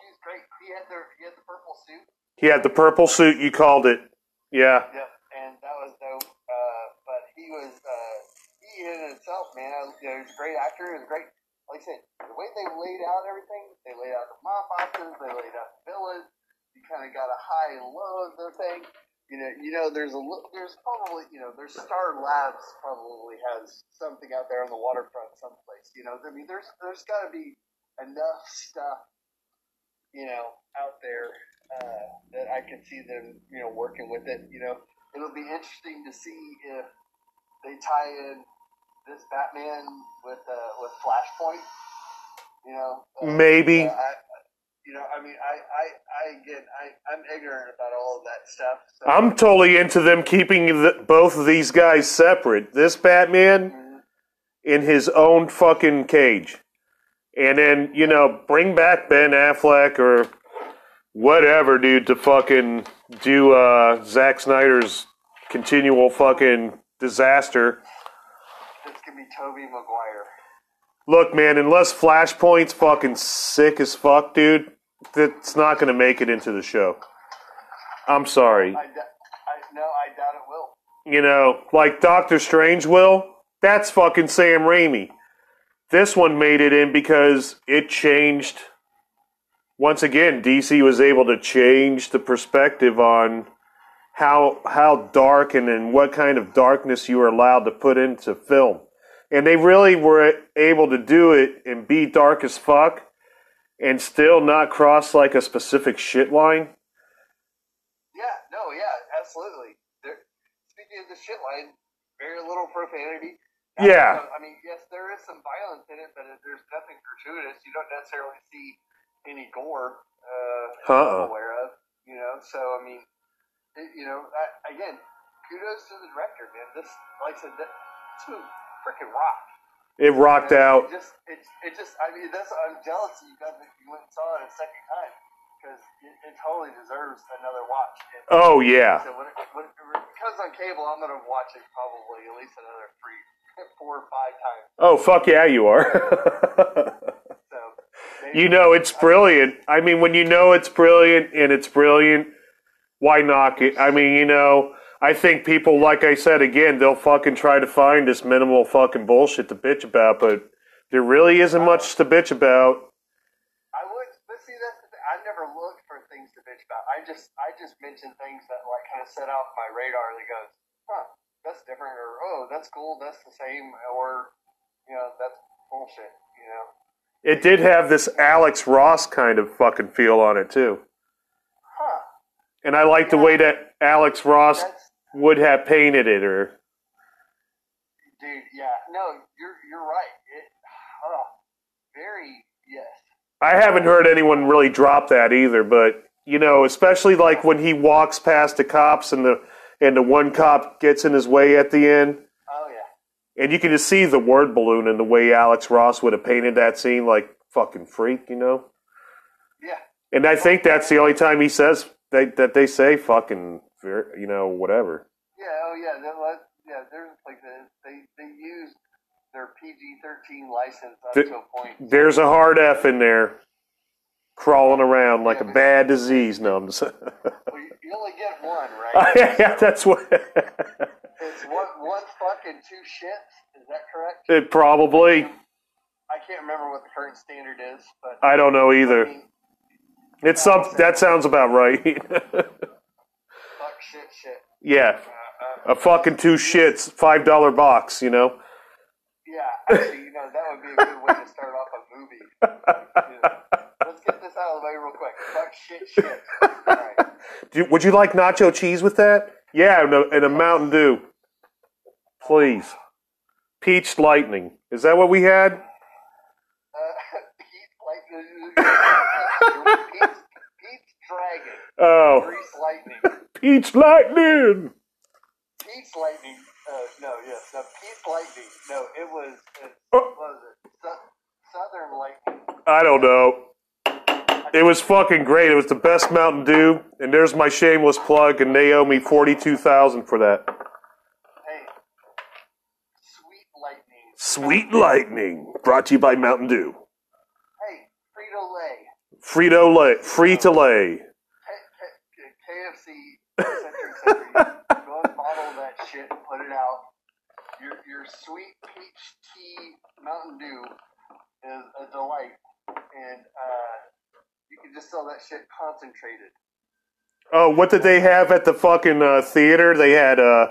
He's great. He had the he had the purple suit. He had the purple suit. You called it. Yeah. Yep, and that was dope. Uh, but he was uh, he in himself, man. I, you know, he a great actor. He was great. Like I said, the way they laid out everything, they laid out the mob bosses, they laid out the villains. you kind of got a high and low of the thing. You know, you know, there's a there's probably you know, there's Star Labs probably has something out there on the waterfront someplace. You know, I mean, there's there's got to be enough stuff, you know, out there uh, that I can see them, you know, working with it. You know, it'll be interesting to see if they tie in this Batman with uh, with Flashpoint. You know, uh, Maybe. uh, I, you know, I mean, I, I, I again, I, I'm ignorant about all of that stuff. So, I'm totally into them keeping the, both of these guys separate. This Batman Mhm. in his own fucking cage. And then, you know, bring back Ben Affleck or whatever, dude, to fucking do uh, Zack Snyder's continual fucking disaster. This could be Tobey Maguire. Look, man, unless Flashpoint's fucking sick as fuck, dude, that's not going to make it into the show. I'm sorry. I, d- I no, I doubt it will. You know, like Doctor Strange will, that's fucking Sam Raimi. This one made it in because it changed. Once again, DC was able to change the perspective on how how dark and in what kind of darkness you are allowed to put into film. And they really were able to do it and be dark as fuck and still not cross like a specific shit line. Yeah, no, yeah, absolutely. There, speaking of the shit line, very little profanity. Not- Yeah. I mean, yes, there is some violence in it, but there's nothing gratuitous. You don't necessarily see any gore. Uh, Uh-uh. I'm aware of. You know, so I mean, it, you know, I, again, kudos to the director, man. This, like I said, that, this movie freaking rocked. It rocked out. It just, it, it just, I mean, that's, I'm jealous that you got that you went and saw it a second time because it, it totally deserves another watch. And Oh yeah. so when it, when it, when it comes on cable, I'm gonna watch it probably at least another three, four or five times. Oh fuck yeah, you are. You know it's brilliant. I mean, when you know it's brilliant and it's brilliant, why knock it? I mean, you know, I think people, like I said again, they'll fucking try to find this minimal fucking bullshit to bitch about, but there really isn't much to bitch about. I would, but see, that's the thing. I've never looked for things to bitch about. I just, I just mention things that like kind of set off my radar that goes, huh, that's different, or oh, that's cool, that's the same, or you know, that's bullshit. You know, It did have this Alex Ross kind of fucking feel on it too, huh? and I like the way that Alex Ross That's would have painted it, or dude. Yeah, no, you're you're right. It, huh, very yes. I haven't heard anyone really drop that either, but you know, especially like when he walks past the cops and the and the one cop gets in his way at the end. And you can just see the word balloon and the way Alex Ross would have painted that scene like fucking freak, you know. Yeah. And I think that's the only time he says they, that they say fucking, you know, whatever. Yeah, oh yeah, that was, yeah. There's like the, they they use their PG-13 license up The- to a point. There's a hard F in there, crawling around like a bad disease. No, Well, you, you only get one, right? yeah, that's what. It's one one fucking two shits. Is that correct? it probably. I can't remember what the current standard is, but I don't know I either. mean, It's some. That sounds about right. fuck shit, shit. yeah, Uh, uh, a fucking two shits, five dollar box. You know. yeah, actually, you know that would be a good way to start off a movie. Let's get this out of the way real quick. Fuck shit, shit. All right. Would you like nacho cheese with that? Yeah, and a, and a Mountain Dew, please. Peach Lightning. Is that what we had? Uh, like, Pete's, Pete's Dragon, Oh, Grease Lightning, Peach Lightning. Peach Lightning. Uh, no, yes, no, Pete's Lightning. No, it was. It, Oh. what was it? Southern Lightning. I don't know. It was fucking great. It was the best Mountain Dew, and there's my shameless plug, and they owe me forty-two thousand for that. Hey, Sweet Lightning. Sweet Lightning, brought to you by Mountain Dew. Hey, Frito Lay. Frito Lay, free to lay. KFC. Go and bottle that shit and put it out. Your your sweet peach tea Mountain Dew is a delight, and uh, you can just sell that shit concentrated. Oh, what did they have at the fucking uh, theater? They had uh,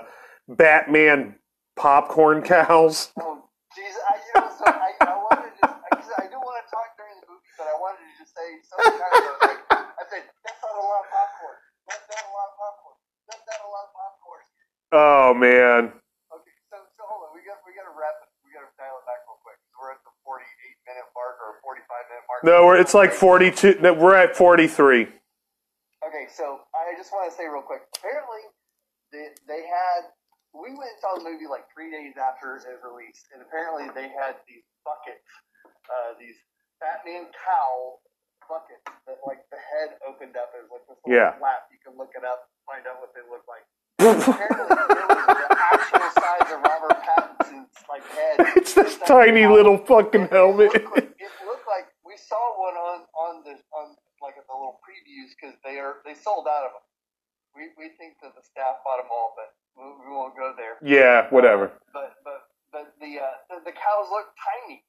Batman popcorn cows. Oh, jeez, I, you know, so I, I wanted to just, I, 'cause I didn't want to talk during the movie, but I wanted to just say something kind of like, I said, that's not a lot of popcorn. That's not a lot of popcorn. That's not a lot of popcorn. Oh man. Okay, so, so hold on, we got, we got to wrap it, we got to dial it back real quick. We're at the 48 minute mark or 45 minute mark. No, we're, it's like forty-two. No, we're at forty-three. Okay, so I just want to say real quick. Apparently, they, they had. We went and saw the movie like three days after it was released, and apparently they had these buckets, uh, these Batman cowl buckets that like the head opened up as like this little Yeah. flap. You can look it up, find out what they look like. apparently, there was the actual size of Robert Pattinson's like head. It's this tiny cowl. little fucking It- it helmet. looked like- It looked like we saw one on on the on like at the little previews because they are they sold out of them. We we think that the staff bought them all, but we, won't go there. Yeah, whatever. But but but the uh, the, the cows look tiny,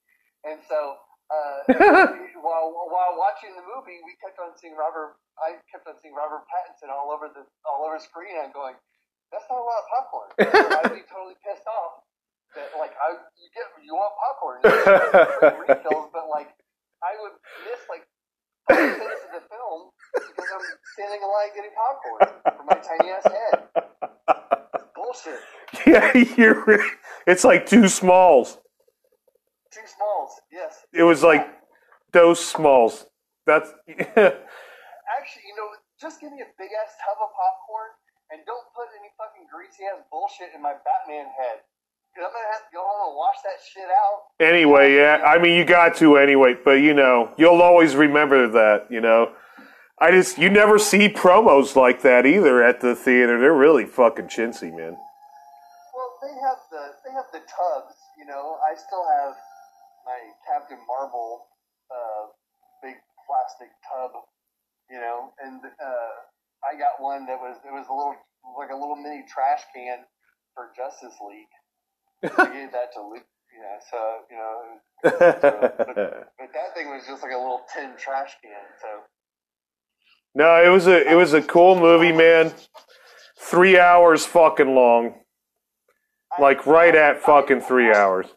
and so. Uh, while while watching the movie, we kept on seeing Robert. I kept on seeing Robert Pattinson all over the all over screen. I'm going, that's not a lot of popcorn. So I'd be totally pissed off that like I you get you want popcorn, you get free refills, but like I would miss like five minutes of the film because I'm standing in line getting popcorn for my tiny ass head. Bullshit. Yeah, you're. It's like two smalls. Two smalls, yes. It was like those smalls. That's. Actually, you know, just give me a big ass tub of popcorn and don't put any fucking greasy ass bullshit in my Batman head. Cause I'm gonna have to go home and wash that shit out. Anyway, yeah, I mean, you got to anyway, but you know, you'll always remember that, you know. I just, you never see promos like that either at the theater. They're really fucking chintzy, man. Well, they have the they have the tubs. You know, I still have my Captain Marvel uh, big plastic tub. You know, and uh, I got one that was it was a little like a little mini trash can for Justice League. I gave that to Luke. You know, so you know, but that thing was just like a little tin trash can. So no, it was a, it was a cool movie, man. Three hours fucking long. Like right at fucking three hours.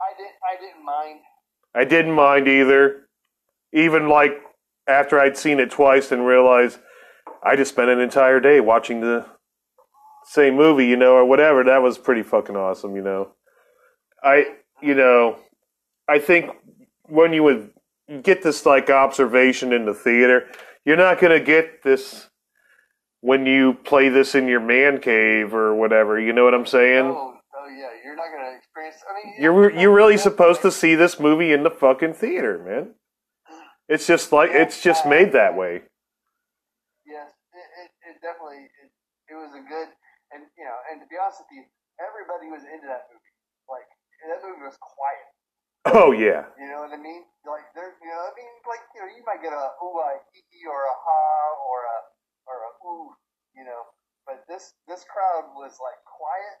I didn't I didn't mind. I didn't mind either. Even like after I'd seen it twice and realized I just spent an entire day watching the same movie, you know, or whatever. That was pretty fucking awesome, you know. I, you know, I think when you would get this like observation in the theater, you're not going to get this when you play this in your man cave or whatever. You know what I'm saying? Oh, oh yeah, you're not gonna experience. I mean, You're you're really supposed to see this movie in the fucking theater, man. It's just like it's just made that way. Yes, it, it, it definitely it, it was a good and you know and to be honest with you, everybody was into that movie. Like that movie was quiet. Oh yeah, You know what I mean? Like there, you know, I mean, like you know, you might get a ooh, a hee or a ha or a or a ooh, you know, but this this crowd was like quiet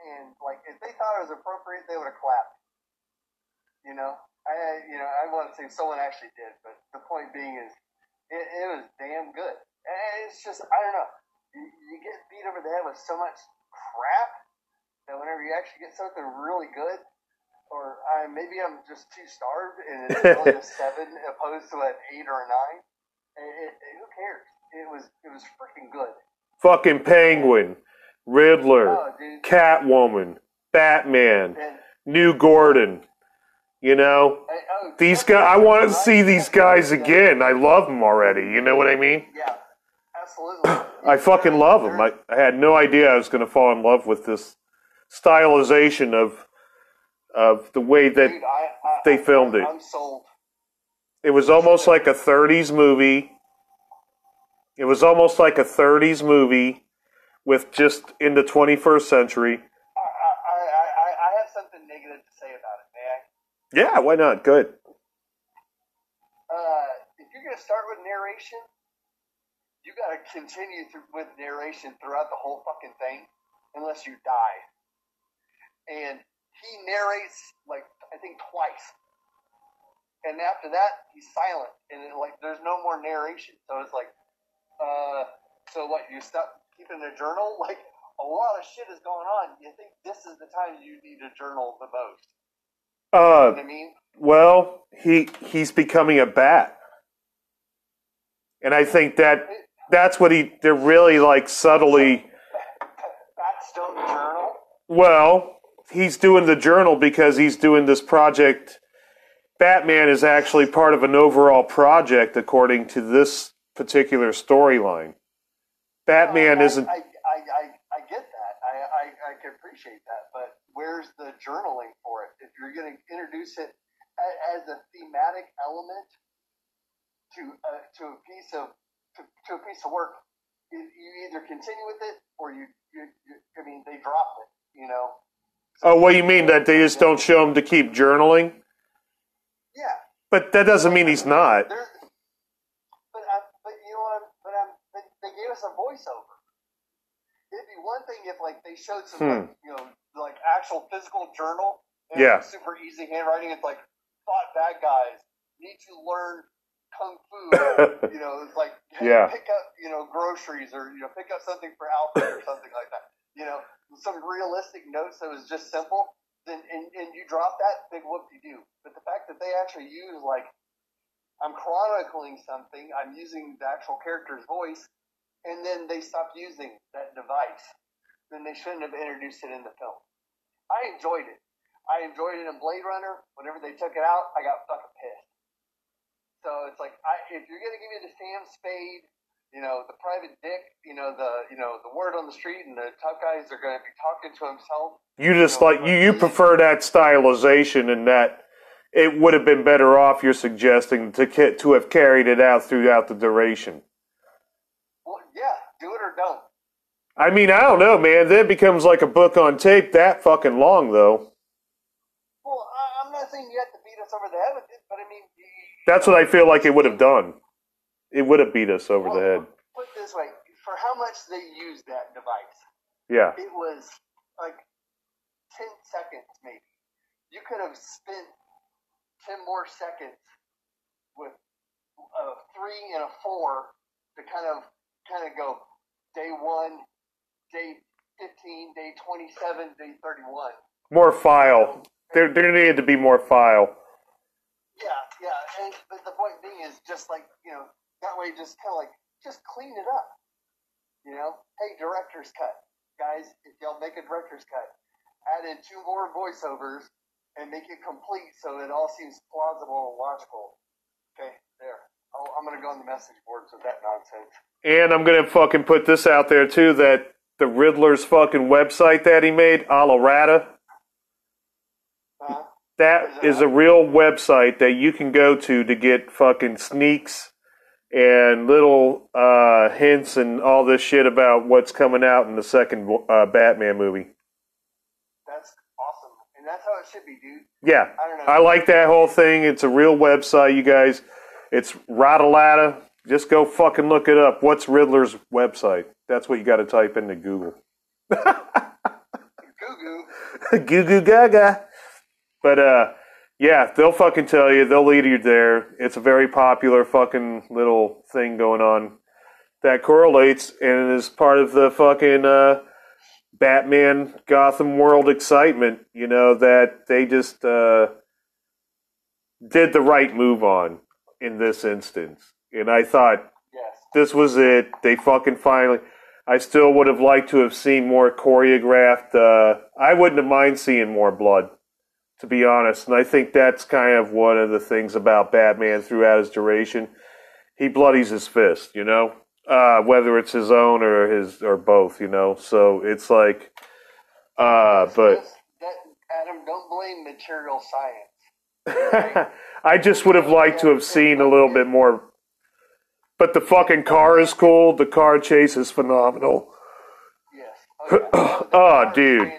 and like if they thought it was appropriate, they would have clapped. You know, I you know I want to say someone actually did, but the point being is it, it was damn good. And it's just I don't know, you, you get beat over the head with so much crap that whenever you actually get something really good or uh, maybe I'm just too starved and it's only a seven opposed to an eight or a nine. It, it, who cares? It was it was freaking good. fucking Penguin, Riddler, Oh. Catwoman, Batman, And, New Gordon. You know, oh, these guys. I want to see these guys again. I love them already. You know what I mean? Yeah, absolutely. I fucking love them. I, I had no idea I was going to fall in love with this stylization of of the way that Dude, I, I, they filmed it. It was almost like a 30s movie. It was almost like a 30s movie with just in the 21st century. I, I, I, I- I have something negative to say about it, may I? Yeah, why not? Good. Uh, if you're gonna start with narration, you gotta continue through, with narration throughout the whole fucking thing, unless you die. And he narrates like I think twice, and after that he's silent, and it, like there's no more narration. So it's like, uh, So what? You stop keeping a journal? Like a lot of shit is going on. You think this is the time you need a journal the most? You know Uh, I mean? well, he he's becoming a bat, and I think that that's what he. They're really like subtly. The journal. Well, he's doing the journal because he's doing this project. Batman is actually part of an overall project, according to this particular storyline. Batman I, isn't. I, I, I, I get that. I, I, I can appreciate that. But where's the journaling for it? If you're going to introduce it as a thematic element to uh, to a piece of to, to a piece of work, you, you either continue with it or you, you, you I mean, they drop it. You know. Oh, what do you mean that they just don't show him to keep journaling? Yeah. But that doesn't mean he's not. But I, but you know what? I'm, but I'm, but they gave us a voiceover. It'd be one thing if like they showed some Hmm. like, you know like actual physical journal. And Yeah. Super easy handwriting. It's like fought bad guys need to learn kung fu. you know, it's like hey, Yeah. pick up you know groceries or you know pick up something for Alfred or something like that. You know, some realistic notes that was just simple. Then and, and you drop that, big whoop you do. But the fact that they actually use like I'm chronicling something. I'm using the actual character's voice, and then they stop using that device. Then they shouldn't have introduced it in the film. I enjoyed it. I enjoyed it in Blade Runner. Whenever they took it out, I got fucking pissed. So it's like, I, if you're gonna give me the Sam Spade, you know, the private dick, you know, the you know the word on the street, and the tough guys are gonna be talking to himself. You just like you, you prefer that stylization and that it would have been better off. You're suggesting to to have carried it out throughout the duration. Well, yeah, do it or don't. I mean, I don't know, man. That becomes like a book on tape that fucking long, though. Well, I, I'm not saying you have to beat us over the head with it, but I mean, you, That's what I feel like it would have done. It would have beat us over the head. Put this way: for how much they used that device, Yeah. it was like ten seconds, maybe. You could have spent ten more seconds with a three and a four to kind of kind of go day one, day fifteen, day twenty-seven, day thirty-one. More file. There, there needed to be more file. Yeah, yeah, and but the point being is just like you know that way, just kind of like just clean it up. You know, hey, director's cut, guys. If y'all make a director's cut, add in two more voiceovers and make it complete so it all seems plausible and logical. Okay, there. Oh, I'm gonna go on the message boards with that nonsense. And I'm gonna fucking put this out there too that the Riddler's fucking website that he made, Alarata, Uh, that is a real website that you can go to to get fucking sneaks and little uh, hints and all this shit about what's coming out in the second uh, Batman movie. that's awesome, and that's how it should be, dude. Yeah, I don't know. I like that whole thing. It's a real website, you guys. It's Radalata. Just go fucking look it up. What's Riddler's website? That's what you got to type into Google. Goo goo. Goo goo gaga. But uh, yeah, they'll fucking tell you. They'll lead you there. It's a very popular fucking little thing going on that correlates and is part of the fucking uh, Batman Gotham World excitement. You know that they just uh, did the right move on in this instance, and I thought Yes. this was it. They fucking finally. I still would have liked to have seen more choreographed. Uh, I wouldn't have mind seeing more blood, to be honest. And I think that's kind of one of the things about Batman throughout his duration. He bloodies his fist, you know, uh, whether it's his own or his or both, you know. So it's like, uh, but that, Adam, don't blame material science. I just would have liked to have seen a little bit more. But the fucking car is cool. The car chase is phenomenal. Yes. Oh, yeah. Oh, dude.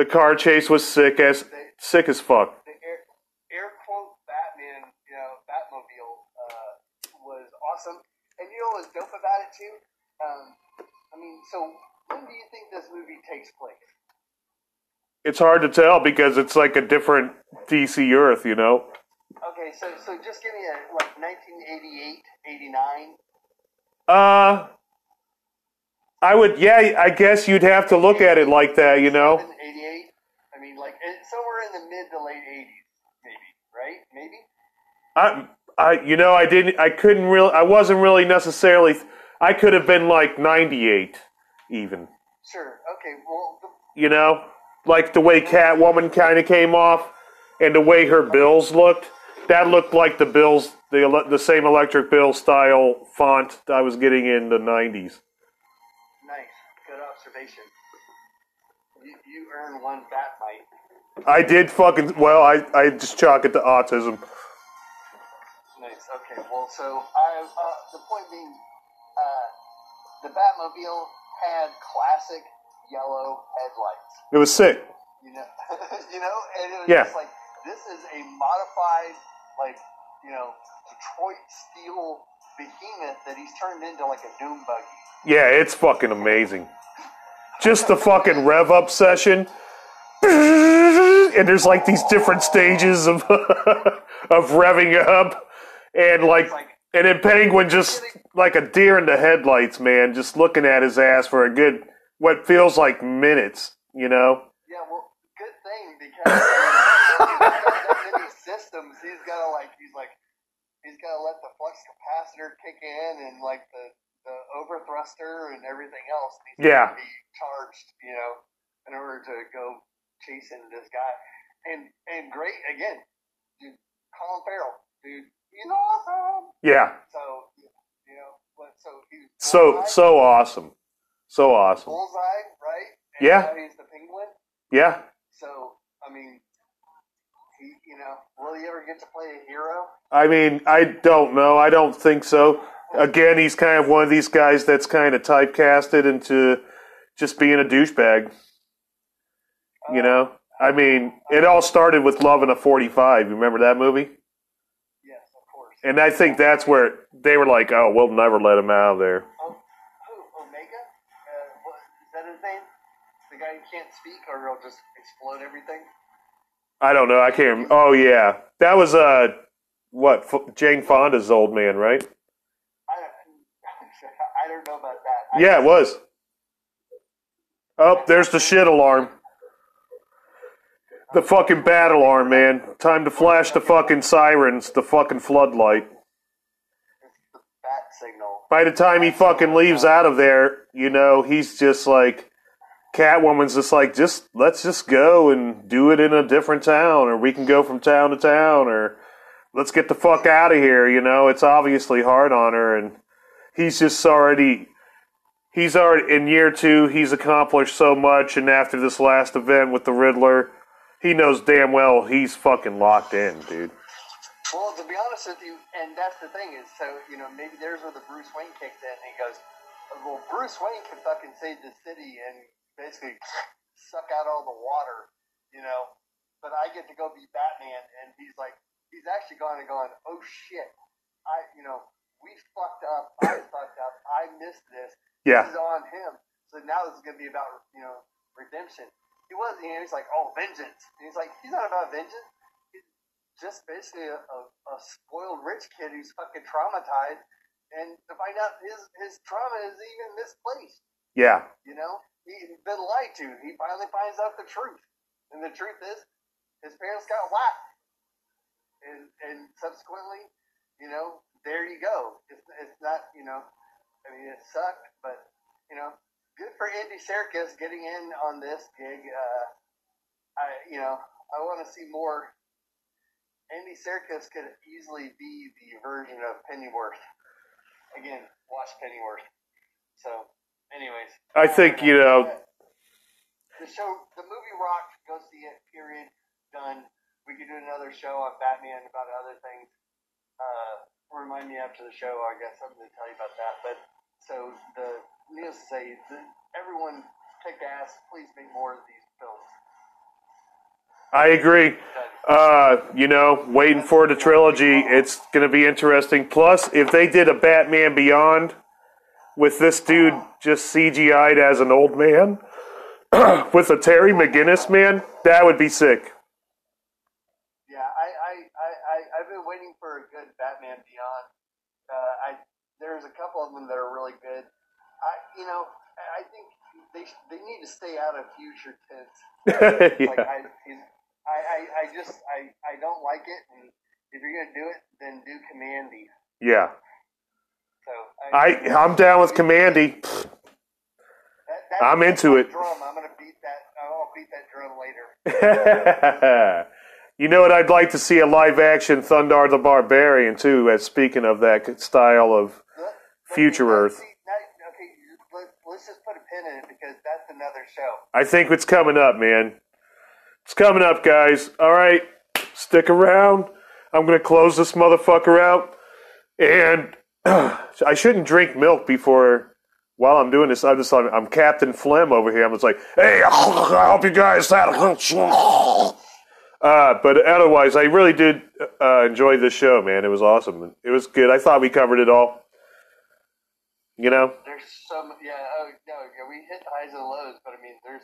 The car chase was sick as sick as fuck. The air, air quote Batman, you know, Batmobile uh, was awesome. And you know what was dope about it too? Um, I mean, so when do you think this movie takes place? It's hard to tell because it's like a different DC Earth, you know. Okay, so so just give me a like 1988, 89. Uh, I would. Yeah, I guess you'd have to look at it like that. You know. 88. Like eh, somewhere in the mid to late 80s, maybe. Right? Maybe. I, I, you know, I didn't. I couldn't really. I wasn't really necessarily. I could have been like ninety-eight, even. Sure. Okay. Well, the, You know, like the way Catwoman kind of came off, and the way her bills looked. That looked like the bills, the the same electric bill style font I was getting in the nineties. nice. Good observation. You, earn one bat bite. I did fucking well. I I just chalk it to autism. Nice. Okay. Well, so I, uh, the point being, uh, the Batmobile had classic yellow headlights. It was sick. You know, you know, and it was Yeah. just like this is a modified, like you know, Detroit steel behemoth that he's turned into like a doom buggy. Yeah, it's fucking amazing. Just the fucking rev up session. And there's like these different stages of of revving up. And like and then Penguin just like a deer in the headlights, man, just looking at his ass for a good what feels like minutes, you know? Yeah, well, good thing because he's systems. He's got to like, he's like, he's got to let the flux capacitor kick in and like the the overthruster and everything else. Needs Yeah. to be charged, you know, in order to go chasing this guy. And and great again, dude. Colin Farrell, dude, he's awesome. Yeah. So you know, but so he's So so awesome. So awesome. bullseye, right? And Yeah. he's the penguin. Yeah. So, I mean, he, you know, will he ever get to play a hero? I mean, I don't know. I don't think so. Again, he's kind of one of these guys that's kind of typecasted into just being a douchebag. You know? I mean, it all started with Love in a 45. You remember that movie? Yes, of course. And I think that's where they were like, oh, we'll never let him out of there. Oh, who? Omega? Uh, what, is that his name? The guy who can't speak, or he'll just explode everything? I don't know. I can't remember. Oh, yeah. That was, uh, what, F- Jane Fonda's old man, right? Don't, know about that. I Yeah, it was. Oh, there's the shit alarm. The fucking bat alarm, man. Time to flash the fucking sirens, the fucking floodlight. It's the bat signal. By the time he fucking leaves out of there, you know, he's just like Catwoman's just like, just let's just go and do it in a different town, or we can go from town to town, or let's get the fuck out of here, you know. It's obviously hard on her and he's just already he's already in year two he's accomplished so much and after this last event with the Riddler, he knows damn well he's fucking locked in, dude. Well, to be honest with you, and that's the thing is, so you know, maybe there's where the Bruce Wayne kicks in, and he goes, "Well, Bruce Wayne can fucking save the city and basically suck out all the water, you know, but I get to go be Batman." And he's like, he's actually gone and gone, "Oh shit, I, you know, we fucked up. I fucked up. I missed this. Yeah. This is on him. So now this is gonna be about you know redemption." He was, you know, he's like, "Oh, vengeance." And he's like, he's not about vengeance He's just basically a, a, a spoiled rich kid who's fucking traumatized, and to find out his his trauma is even misplaced. Yeah. You know, he's been lied to. He finally finds out the truth, and the truth is, his parents got whacked, and and subsequently, you know, there you go. It's it's not, you know, I mean, it sucked, but you know, good for Andy Serkis getting in on this gig. Uh, I, you know, I want to see more. Andy Serkis could easily be the version of Pennyworth. Again, watch Pennyworth. So, anyways, I think, you know, the show, the movie rocked. Go see it. Period. Done. We could do another show on Batman about other things. Uh, remind me after the show. I got something to tell you about that. But so the needless to say, the, everyone kick ass. Please make more of these films. I agree. Uh, you know, waiting for the trilogy. It's going to be interesting. Plus, if they did a Batman Beyond with this dude just CGI'd as an old man with a Terry McGinnis man, that would be sick. Yeah, I, I, I, I, I've been waiting for a good Batman Beyond. Uh, I, there's a couple of them that are really good. I, you know, I I think they they need to stay out of future tense. Like. I, I, I, I just I, I don't like it. And if you're gonna do it, then do Kamandi. yeah. So I I'm down with Kamandi. that, that, I'm into it. Drum. I'm gonna beat that. I'll beat that drum later. you know what? I'd like to see a live action Thundarr the Barbarian too. As speaking of that style of Future Earth. okay, let, let's just put a pin in it because that's another show. I think it's coming up, man. It's coming up, guys. All right, stick around. I'm gonna close this motherfucker out, and I shouldn't drink milk before. While I'm doing this, I'm just like I'm Captain Phlegm over here. I'm just like, hey, I hope you guys had a. Uh, but otherwise, I really did uh, enjoy this show, man. It was awesome. It was good. I thought we covered it all. You know, There's some, yeah, oh no, yeah, we hit the highs and lows, but I mean, there's.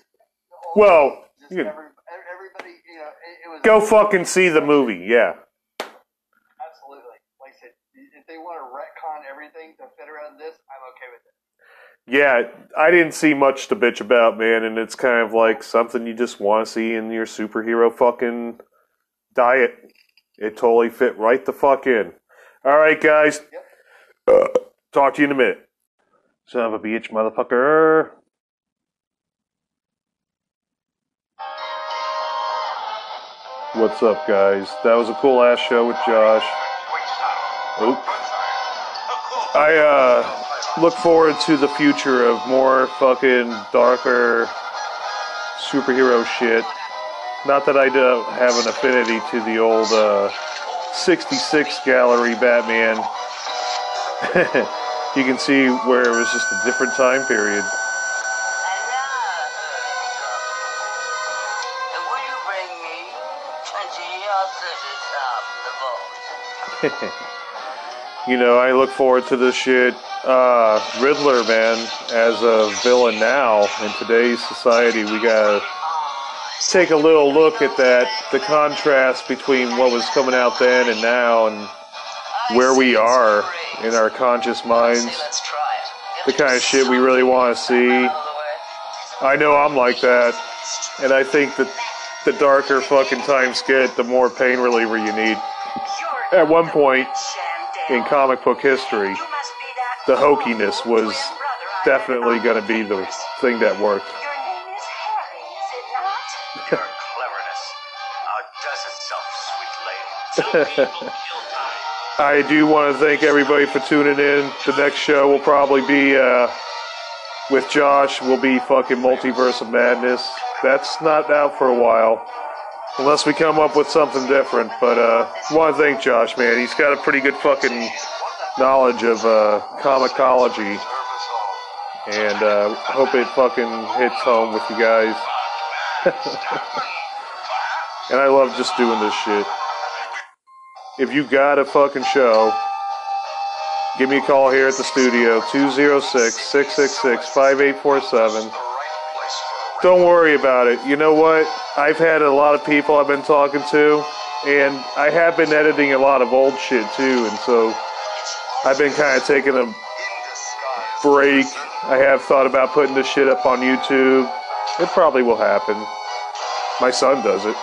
Well, just you- every, everybody, you know, it, it was go fucking see the movie. Yeah. absolutely. Like I said, if they want to retcon everything to fit around this, I'm okay with it. Yeah, I didn't see much to bitch about, man, and it's kind of like something you just want to see in your superhero fucking diet. It totally fit right the fuck in. All right, guys. Uh, talk to you in a minute. Son of a bitch, motherfucker. What's up, guys? That was a cool ass show with Josh. Oop. I uh, look forward to the future of more fucking darker superhero shit. Not that I don't have an affinity to the old uh, 66 gallery Batman. you can see where it was just a different time period. You bring me 20 or 30 from the vault? you know, I look forward to this shit. Uh, Riddler, man, as a villain now in today's society, we gotta take a little look at that, the contrast between what was coming out then and now, and where we are in our conscious minds, Let's try it. the kind of shit we really want to see. All the way. I know I'm like that, and I think that the darker fucking times get, the more pain reliever you need. At one point in comic book history, the hokiness was definitely going to be the thing that worked. Your name is Harry, is it not? Your cleverness outdoes itself, sweet lady. I do want to thank everybody for tuning in. The next show will probably be uh, with Josh. Will be fucking Multiverse of Madness. That's not out for a while, unless we come up with something different. But uh, want to thank Josh, man. He's got a pretty good fucking knowledge of uh, comicology, and uh, hope it fucking hits home with you guys. and I love just doing this shit if you got a fucking show, give me a call here at the studio, 206-666-5847. Don't worry about it. You know what? I've had a lot of people I've been talking to, and I have been editing a lot of old shit too, and so I've been kind of taking a break. I have thought about putting this shit up on YouTube. It probably will happen. My son does it.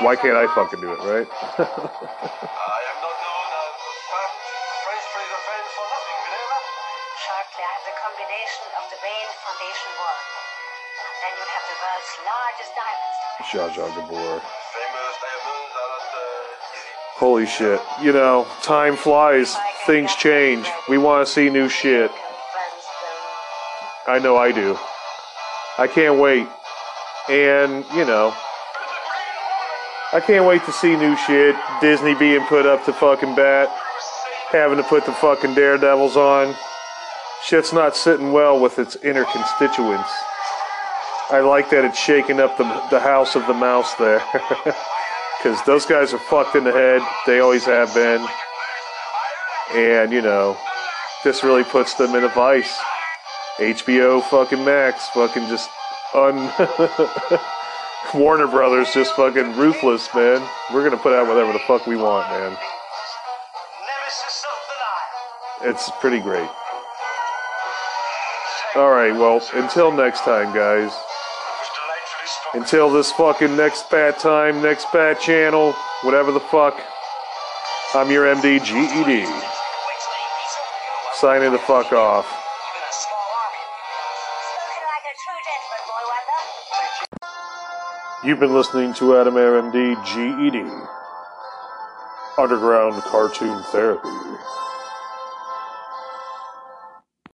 Why can't I fucking do it, right? I am not the first French trade offense for nothing, Shortly, I have the combination of the Bain Foundation one. And then you'll have the world's largest diamonds. Zsa Zsa Gabor. Famous diamonds are not uh, easy. Holy shit. You know, time flies. Things change. We want to see new shit. I know I do. I can't wait. And, you know, I can't wait to see new shit. Disney being put up to fucking bat. Having to put the fucking Daredevils on. Shit's not sitting well with its inner constituents. I like that it's shaking up the, the house of the mouse there. Because those guys are fucked in the head. They always have been. And, you know, this really puts them in a vice. HBO fucking Max fucking just un. Warner Brothers just fucking ruthless, man. We're gonna put out whatever the fuck we want, man. It's pretty great. All right, well, until next time, guys. Until this fucking next bat time, next bat channel, whatever the fuck. I'm your MD GED. Signing the fuck off. You've been listening to Adam Air MD GED. Underground Cartoon Therapy.